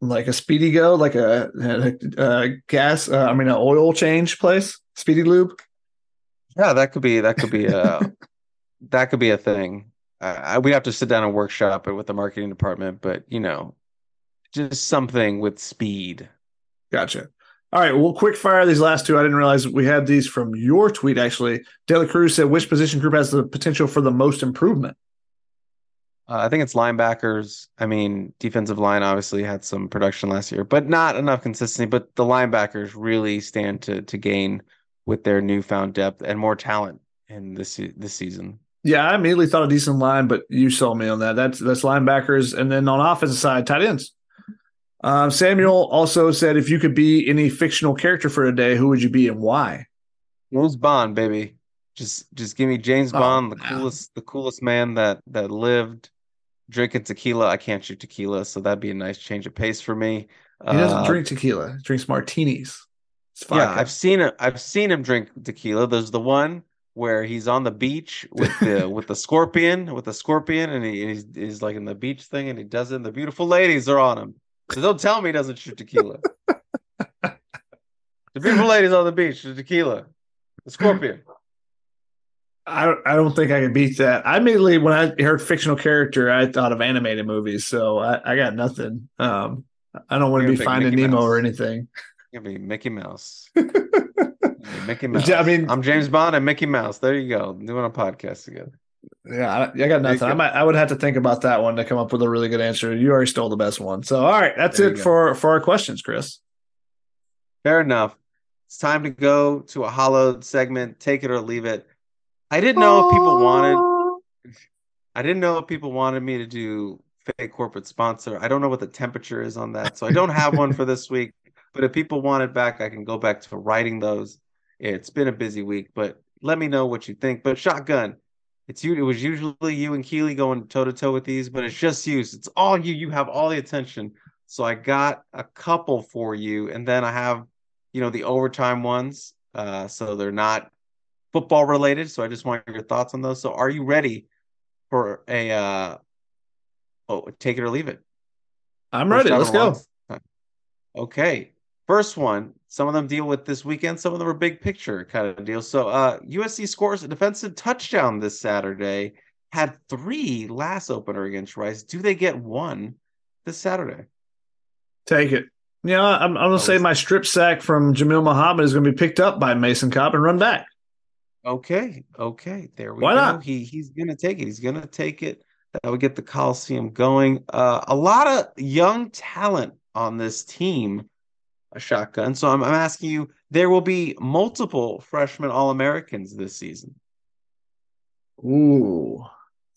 Like a speedy go, like a, a, a gas. Uh, I mean, an oil change place, Speedy Lube. Yeah, that could be that could be a that could be a thing. Uh, we have to sit down and workshop it with the marketing department, but you know, just something with speed. Gotcha. All right, well, quick fire these last two. I didn't realize we had these from your tweet actually. De La Cruz said, "Which position group has the potential for the most improvement?" Uh, I think it's linebackers. I mean, defensive line obviously had some production last year, but not enough consistency. But the linebackers really stand to to gain with their newfound depth and more talent in this this season. Yeah, I immediately thought a decent line, but you sold me on that. That's that's linebackers, and then on offensive side, tight ends. Um, Samuel also said, if you could be any fictional character for a day, who would you be and why? James Bond, baby. Just just give me James oh, Bond, the coolest the coolest man that that lived. Drinking tequila. I can't shoot tequila, so that'd be a nice change of pace for me. He doesn't uh, drink tequila. He drinks martinis. Yeah, I've seen it. I've seen him drink tequila. There's the one where he's on the beach with the with the scorpion, with the scorpion, and he, he's, he's like in the beach thing, and he does it. And the beautiful ladies are on him. So don't tell me he doesn't shoot tequila. the beautiful ladies on the beach, the tequila, the scorpion. I don't, I don't think I can beat that. I immediately, when I heard fictional character, I thought of animated movies. So I, I got nothing. Um, I don't want to be finding Mickey Nemo Mouse. or anything. You're be Mickey Mouse. Mickey Mouse. I mean, I'm James Bond and Mickey Mouse. There you go, doing a podcast together. Yeah, I, I got nothing. I might, I would have to think about that one to come up with a really good answer. You already stole the best one. So, all right, that's there it for for our questions, Chris. Fair enough. It's time to go to a hollowed segment. Take it or leave it. I didn't know if people wanted. I didn't know if people wanted me to do fake corporate sponsor. I don't know what the temperature is on that, so I don't have one for this week. But if people want it back, I can go back to writing those. It's been a busy week, but let me know what you think. But shotgun, it's you. It was usually you and Keely going toe to toe with these, but it's just you. It's all you. You have all the attention. So I got a couple for you, and then I have, you know, the overtime ones. Uh, so they're not football related. So I just want your thoughts on those. So are you ready for a? Uh, oh, take it or leave it. I'm First ready. Let's go. Okay. First one, some of them deal with this weekend, some of them are big picture kind of deals. So uh USC scores a defensive touchdown this Saturday, had three last opener against Rice. Do they get one this Saturday? Take it. Yeah, I'm, I'm gonna say my strip sack from Jamil Muhammad is gonna be picked up by Mason Cobb and run back. Okay, okay, there we Why go. Not? He he's gonna take it. He's gonna take it. That would get the Coliseum going. Uh, a lot of young talent on this team a shotgun. So I'm, I'm asking you, there will be multiple freshman All Americans this season. Ooh,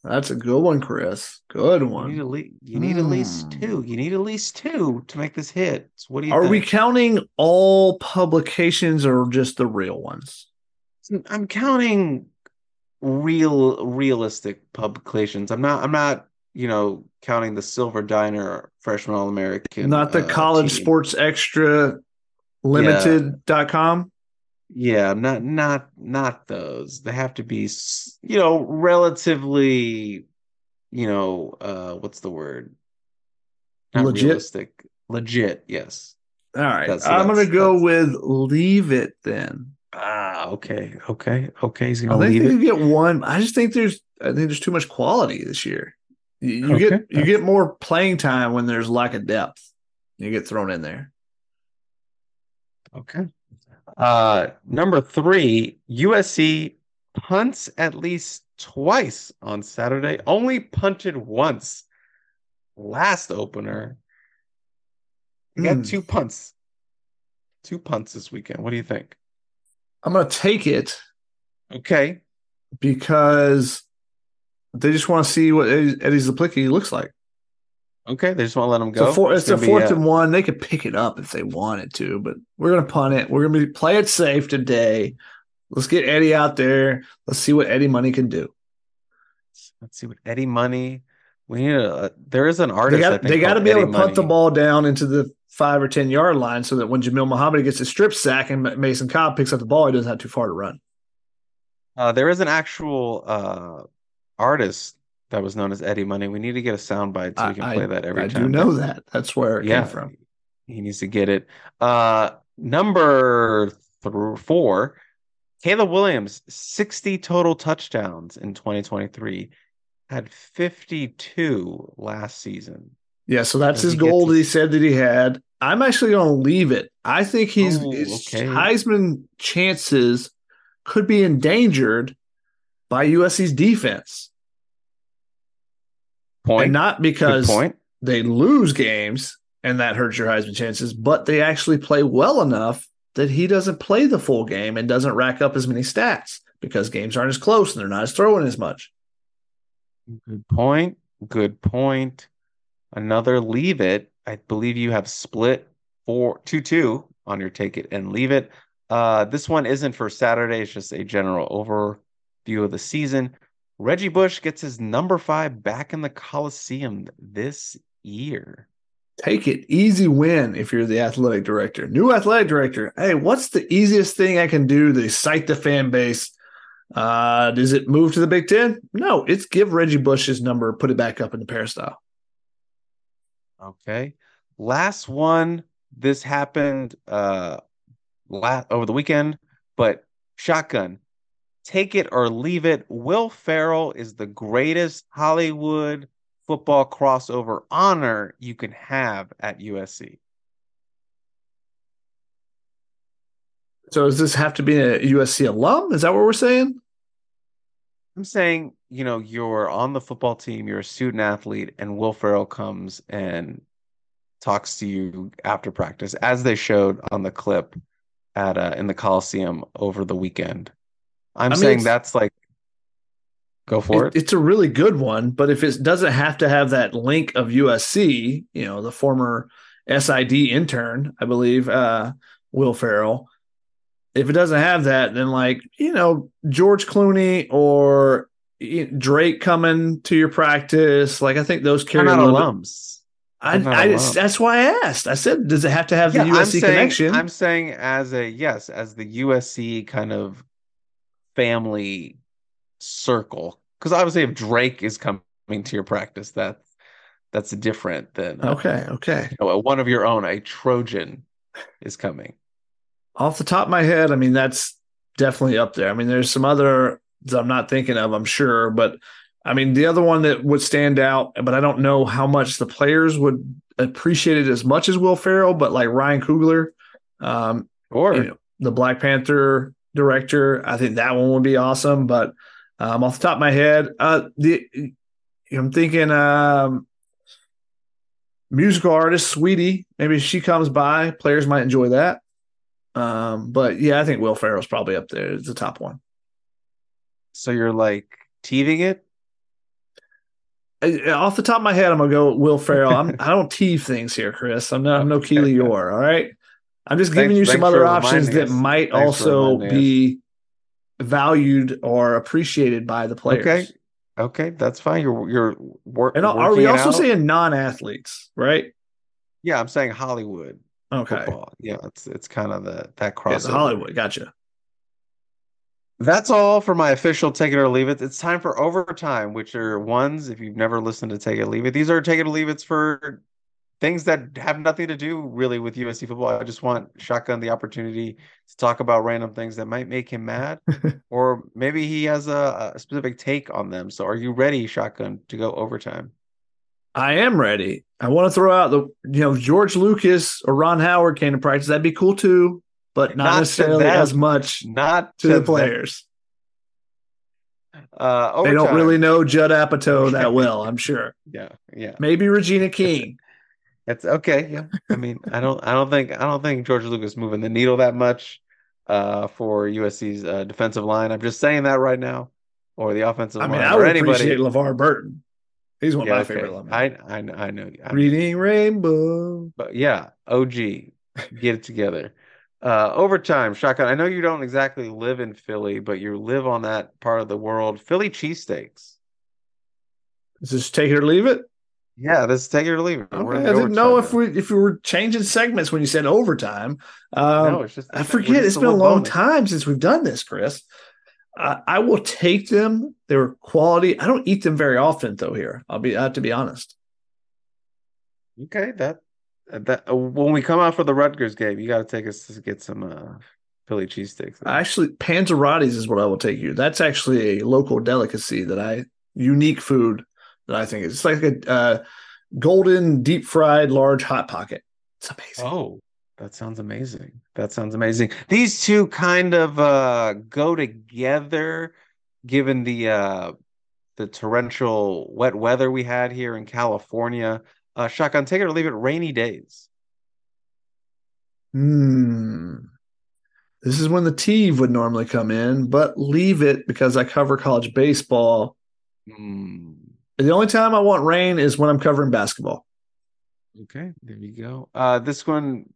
that's a good one, Chris. Good one. You need, le- you need hmm. at least two. You need at least two to make this hit. So what do you? Are think? we counting all publications or just the real ones? I'm counting real, realistic publications. I'm not. I'm not. You know, counting the Silver Diner freshman All American. Not the uh, college team. sports extra limited.com. Yeah. yeah, not not not those. They have to be you know, relatively you know, uh what's the word? Not legit. Realistic. Legit, yes. All right. That's, I'm going to go with leave it then. Ah, okay. Okay. Okay. He's going to leave it. You get one. I just think there's I think there's too much quality this year. You, okay. get you get more playing time when there's lack of depth. You get thrown in there. Okay. Uh, number three, USC punts at least twice on Saturday. Only punted once last opener. You got mm. two punts. Two punts this weekend. What do you think? I'm going to take it. Okay. Because They just want to see what Eddie, Eddie Czaplicki looks like. Okay, they just want to let him go. So four, it's, it's a fourth and one. They could pick it up if they wanted to, but we're gonna punt it. We're gonna be play it safe today. Let's get Eddie out there. Let's see what Eddie Money can do. Let's see what Eddie Money. We need a. There is an artist. They got, they got to be Eddie able to punt Money. the ball down into the five or ten yard line so that when Jamil Muhammad gets a strip sack and Mason Cobb picks up the ball, he doesn't have too far to run. Uh, there is an actual uh, artist that was known as Eddie Money. We need to get a soundbite so we can I, play that every I time. I do know that. That's where it yeah, came from. He needs to get it. Uh, number th- four, Caleb Williams, 60 total touchdowns in 2023, had 52 last season. Yeah, so that's Does his goal to... that he said that he had. I'm actually going to leave it. I think he's oh, his okay. Heisman chances could be endangered by USC's defense. Point. And not because they lose games and that hurts your Heisman chances, but they actually play well enough that he doesn't play the full game and doesn't rack up as many stats because games aren't as close and they're not as throwing as much. Good point. Good point. Another leave it. I believe you have split four two two on your take it and leave it. Uh, this one isn't for Saturday. It's just a general overview of the season. Reggie Bush gets his number five back in the Coliseum this year. Take it. Easy win if you're the athletic director. New athletic director. Hey, what's the easiest thing I can do to excite the fan base? Uh, does it move to the Big Ten? No, it's give Reggie Bush his number, put it back up in the peristyle. Okay. Last one. This happened uh last over the weekend, but shotgun take it or leave it. Will Ferrell is the greatest Hollywood football crossover honor you can have at USC. So does this have to be a USC alum? Is that what we're saying? I'm saying, you know, you're on the football team, you're a student athlete, and Will Ferrell comes and talks to you after practice, as they showed on the clip at uh, in the Coliseum over the weekend. I'm I mean, saying that's like go for it, it, It's a really good one, but if it doesn't have to have that link of USC, you know, the former SID intern, I believe, uh, Will Ferrell. If it doesn't have that, then like you know George Clooney or Drake coming to your practice, like I think those carry not alums. I, I that's why I asked. I said, does it have to have yeah, the USC I'm saying, connection? I'm saying as a yes, as the USC kind of family circle. Because obviously if drake is coming to your practice that's that's different than uh, okay okay. you know, one of your own a trojan is coming. Off the top of my head i mean that's definitely up there. I mean there's some other i'm not thinking of i'm sure but i mean the other one that would stand out but i don't know how much the players would appreciate it as much as will ferrell but like ryan coogler um or you know, the black panther director. I think that one would be awesome. But um, off the top of my head, uh, the I'm thinking um, musical artist Saweetie. Maybe she comes by. Players might enjoy that. Um, but yeah, I think Will Ferrell's probably up there as the top one. So you're like teething it? Off the top of my head, I'm gonna go Will Ferrell. I'm I don't tease things here, Chris. I'm not I'm no Keely Eure. All right. I'm just giving thanks, you some other options that might thanks also be valued or appreciated by the players. Okay. Okay, that's fine. You're you're work, and are we also saying non-athletes, right? Yeah, I'm saying Hollywood. Okay. Football. Yeah, it's it's kind of the that cross. Yeah, Hollywood. Gotcha. That's all for my official take it or leave it. It's time for overtime, which are ones if you've never listened to take it or leave it. These are take it or leave it's for things that have nothing to do really with USC football. I just want Shotgun the opportunity to talk about random things that might make him mad, or maybe he has a, a, specific take on them. So, are you ready, Shotgun, to go overtime? I am ready. I want to throw out the you know George Lucas or Ron Howard came to practice. That'd be cool too, but not, not necessarily as much. Not to, to the players. Uh, they don't really know Judd Apatow that well, I'm sure. Yeah, yeah. Maybe Regina King. It's okay. Yeah. I mean, I don't I don't think I don't think George Lucas moving the needle that much uh, for USC's uh, defensive line. I'm just saying that right now. or the offensive I mean, line I would anybody. appreciate LeVar Burton. He's one of Yeah, my okay. favorite linemen. I I know I know. I know. Reading Rainbow. But yeah, OG, get it together. Uh, overtime, shotgun. I know you don't exactly live in Philly, but you live on that part of the world. Philly cheesesteaks. Is this take it or leave it? Yeah, is take it or leave it. Okay, I didn't know if we if we were changing segments when you said overtime. Um, no, it's just I forget. just It's been a long bonus. time since we've done this, Chris. Uh, I will take them. They were quality. I don't eat them very often, though. Here, I'll be. I have to be honest. Okay, that that uh, when we come out for the Rutgers game, you got to take us to get some uh, Philly cheesesteaks. Actually, Panzerotti's is what I will take you. That's actually a local delicacy that I unique food that I think is it's like a uh, golden deep fried large hot pocket. It's amazing. Oh, that sounds amazing. That sounds amazing. These two kind of uh go together given the uh the torrential wet weather we had here in California. Uh shotgun, take it or leave it, rainy days. Hmm. This is when the Teve would normally come in, but leave it because I cover college baseball. Hmm. The only time I want rain is when I'm covering basketball. Okay, there you go. Uh this one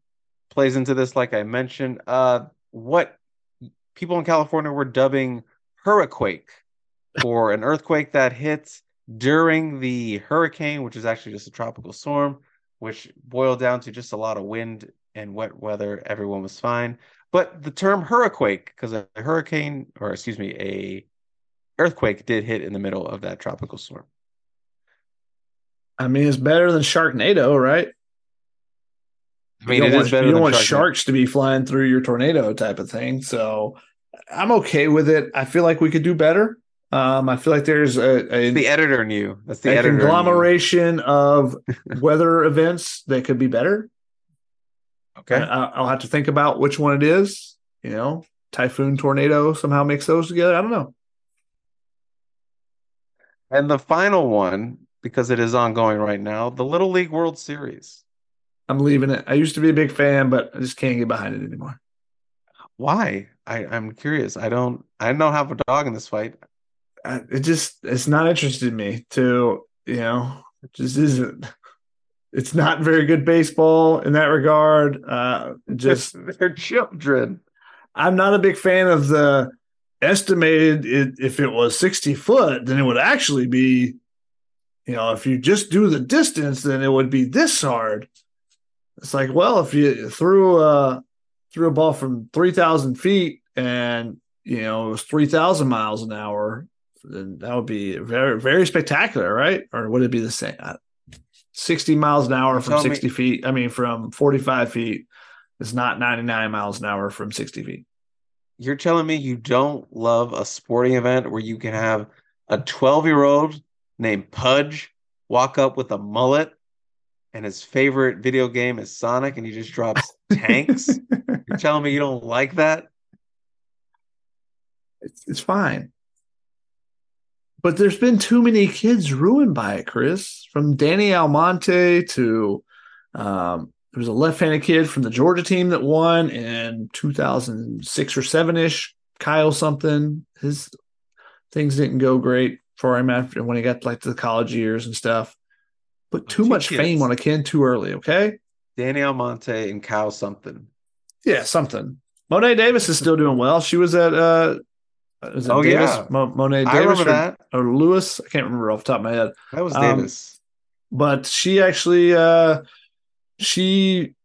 plays into this like I mentioned. Uh what people in California were dubbing hurriquake for an earthquake that hit during the hurricane, which is actually just a tropical storm, which boiled down to just a lot of wind and wet weather. Everyone was fine. But the term hurriquake, because a hurricane, or excuse me, a earthquake did hit in the middle of that tropical storm. I mean, it's better than Sharknado, right? I mean, you don't want, you don't want sharks to be flying through your tornado type of thing. So I'm okay with it. I feel like we could do better. Um, I feel like there's a, a, The editor knew. That's the a editor. in you. conglomeration of weather events that could be better. Okay. I, I'll have to think about which one it is. You know, typhoon, tornado, somehow mix those together. I don't know. And the final one, because it is ongoing right now, the Little League World Series. I'm leaving it. I used to be a big fan, but I just can't get behind it anymore. Why? I, I'm curious. I don't I don't have a dog in this fight. I, it just it's not interested in me to you know it just isn't. It's not very good baseball in that regard. Uh, just they're children. I'm not a big fan of the estimated. It, if it was 60 foot, then it would actually be, you know, if you just do the distance, then it would be this hard. It's like, well, if you threw a threw a ball from 3,000 feet and you know it was 3,000 miles an hour, then that would be very very spectacular, right? Or would it be the same? Uh, 60 miles an hour from telling me- 60 feet. I mean, from 45 feet is not 99 miles an hour from 60 feet. You're telling me you don't love a sporting event where you can have a 12 year old named Pudge walk up with a mullet and his favorite video game is Sonic and he just drops tanks? You're telling me you don't like that? it's, it's fine. But there's been too many kids ruined by it, Chris. From Danny Almonte to um, there was a left-handed kid from the Georgia team that won in 2006 or seven ish. Kyle something. His things didn't go great for him after when he got like to the college years and stuff. Put too Two much kids. fame on a kid too early. Okay. Danny Almonte and Kyle something. Yeah, something. Mo'ne Davis is still doing well. She was at uh, was it Oh, Davis? yeah. Mo- Mo'ne I Davis remember or, that. or Lewis. I can't remember off the top of my head. That was Um, Davis. but she actually uh she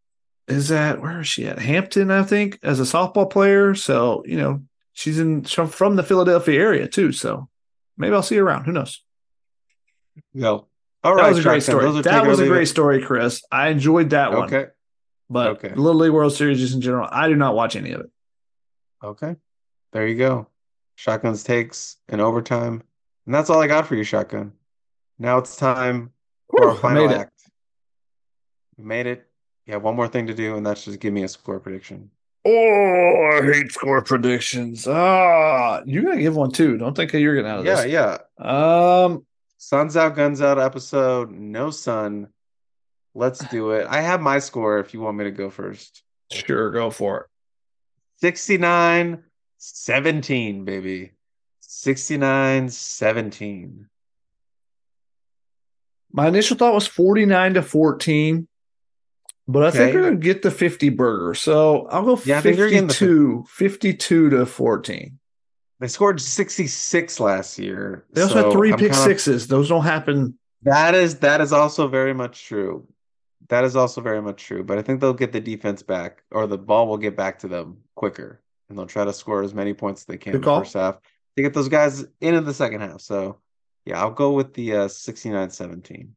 is at where is she at hampton i think as a softball player so you know she's in from the philadelphia area too so maybe i'll see you around who knows Go. All that right, was a great story that it was a great it. story chris i enjoyed that one Okay. but okay. little league world series just in general i do not watch any of it Okay. There you go. Shotgun's takes in overtime. And that's all I got for you, Shotgun. Now it's time for our Whew, final it. act. We made it. You have one more thing to do, and that's just give me a score prediction. Oh i hate score predictions ah you gotta give one too don't think you're getting out of Yeah, this yeah. Yeah. Um Sun's out, guns out episode. No sun. Let's do it. I have my score if you want me to go first. sure go for it 69 17, baby. 69 17. My initial thought was 49 to 14, but I okay. think we're going to get the 50 burger. So I'll go yeah, 52, 52 to 14. They scored 66 last year. They also so had 3 I'm pick kinda, sixes. Those don't happen. That is that is also very much true. That is also very much true. But I think they'll get the defense back, or the ball will get back to them quicker, and they'll try to score as many points as they can in the first half to get those guys into the second half. So yeah, I'll go with the uh, 69-17.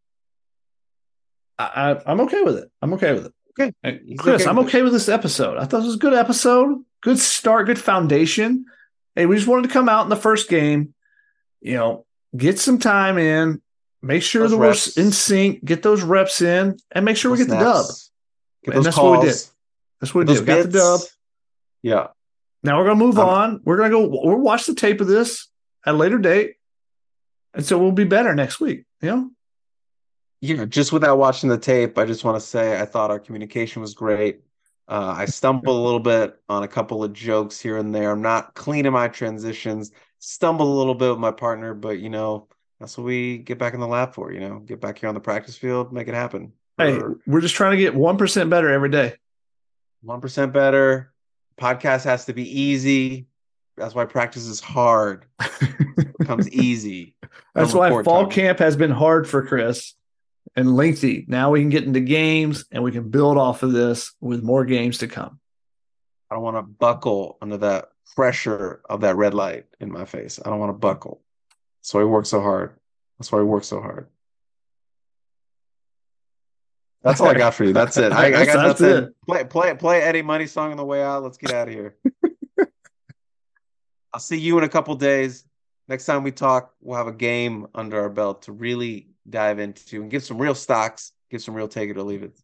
I, I'm okay with it. I'm okay with it. Okay. Chris, okay I'm okay with this episode. I thought it was a good episode. Good start, good foundation. Hey, we just wanted to come out in the first game, you know, get some time in, make sure those that reps. we're in sync, get those reps in, and make sure those we get snaps. the dub. Get and that's calls. what we did. That's what we did. We Got the dub. Yeah. Now we're gonna move um, on. We're gonna go. We'll watch the tape of this at a later date, and so we'll be better next week. You know. Yeah, just without watching the tape, I just want to say I thought our communication was great. Uh, I stumbled a little bit on a couple of jokes here and there. I'm not clean in my transitions. Stumbled a little bit with my partner, but you know that's what we get back in the lab for. You know, get back here on the practice field, make it happen. Hey, or, we're just trying to get one percent better every day. One percent better, podcast has to be easy. That's why practice is hard. it becomes easy. That's why fall time. camp has been hard for Chris and lengthy. Now we can get into games and we can build off of this with more games to come. I don't want to buckle under that pressure of that red light in my face. I don't want to buckle. That's why we work so hard. That's why we work so hard. That's all I got for you. That's it. I, I got nothing. It. Play, play, play Eddie Money song on the way out. Let's get out of here. I'll see you in a couple days. Next time we talk, we'll have a game under our belt to really dive into and give some real stocks, give some real take it or leave it.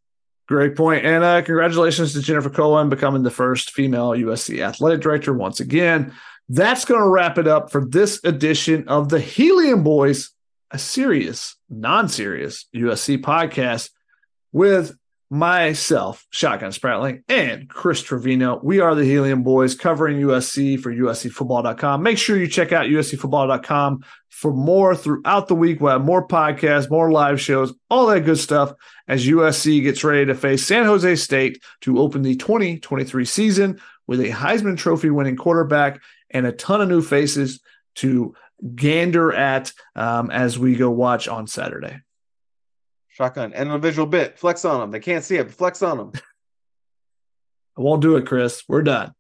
Great point. And uh, congratulations to Jennifer Cohen becoming the first female USC athletic director once again. That's going to wrap it up for this edition of the Helium Boys, a serious, non serious USC podcast with myself, Shotgun Spratling, and Chris Trevino. We are the Helium Boys covering USC for USCFootball.com. Make sure you check out USCFootball.com for more throughout the week. We'll have more podcasts, more live shows, all that good stuff as USC gets ready to face San Jose State to open the 2023 season with a Heisman Trophy winning quarterback and a ton of new faces to gander at um, as we go watch on Saturday. Shotgun and a visual bit. Flex on them. They can't see it, but flex on them. I won't do it, Chris. We're done.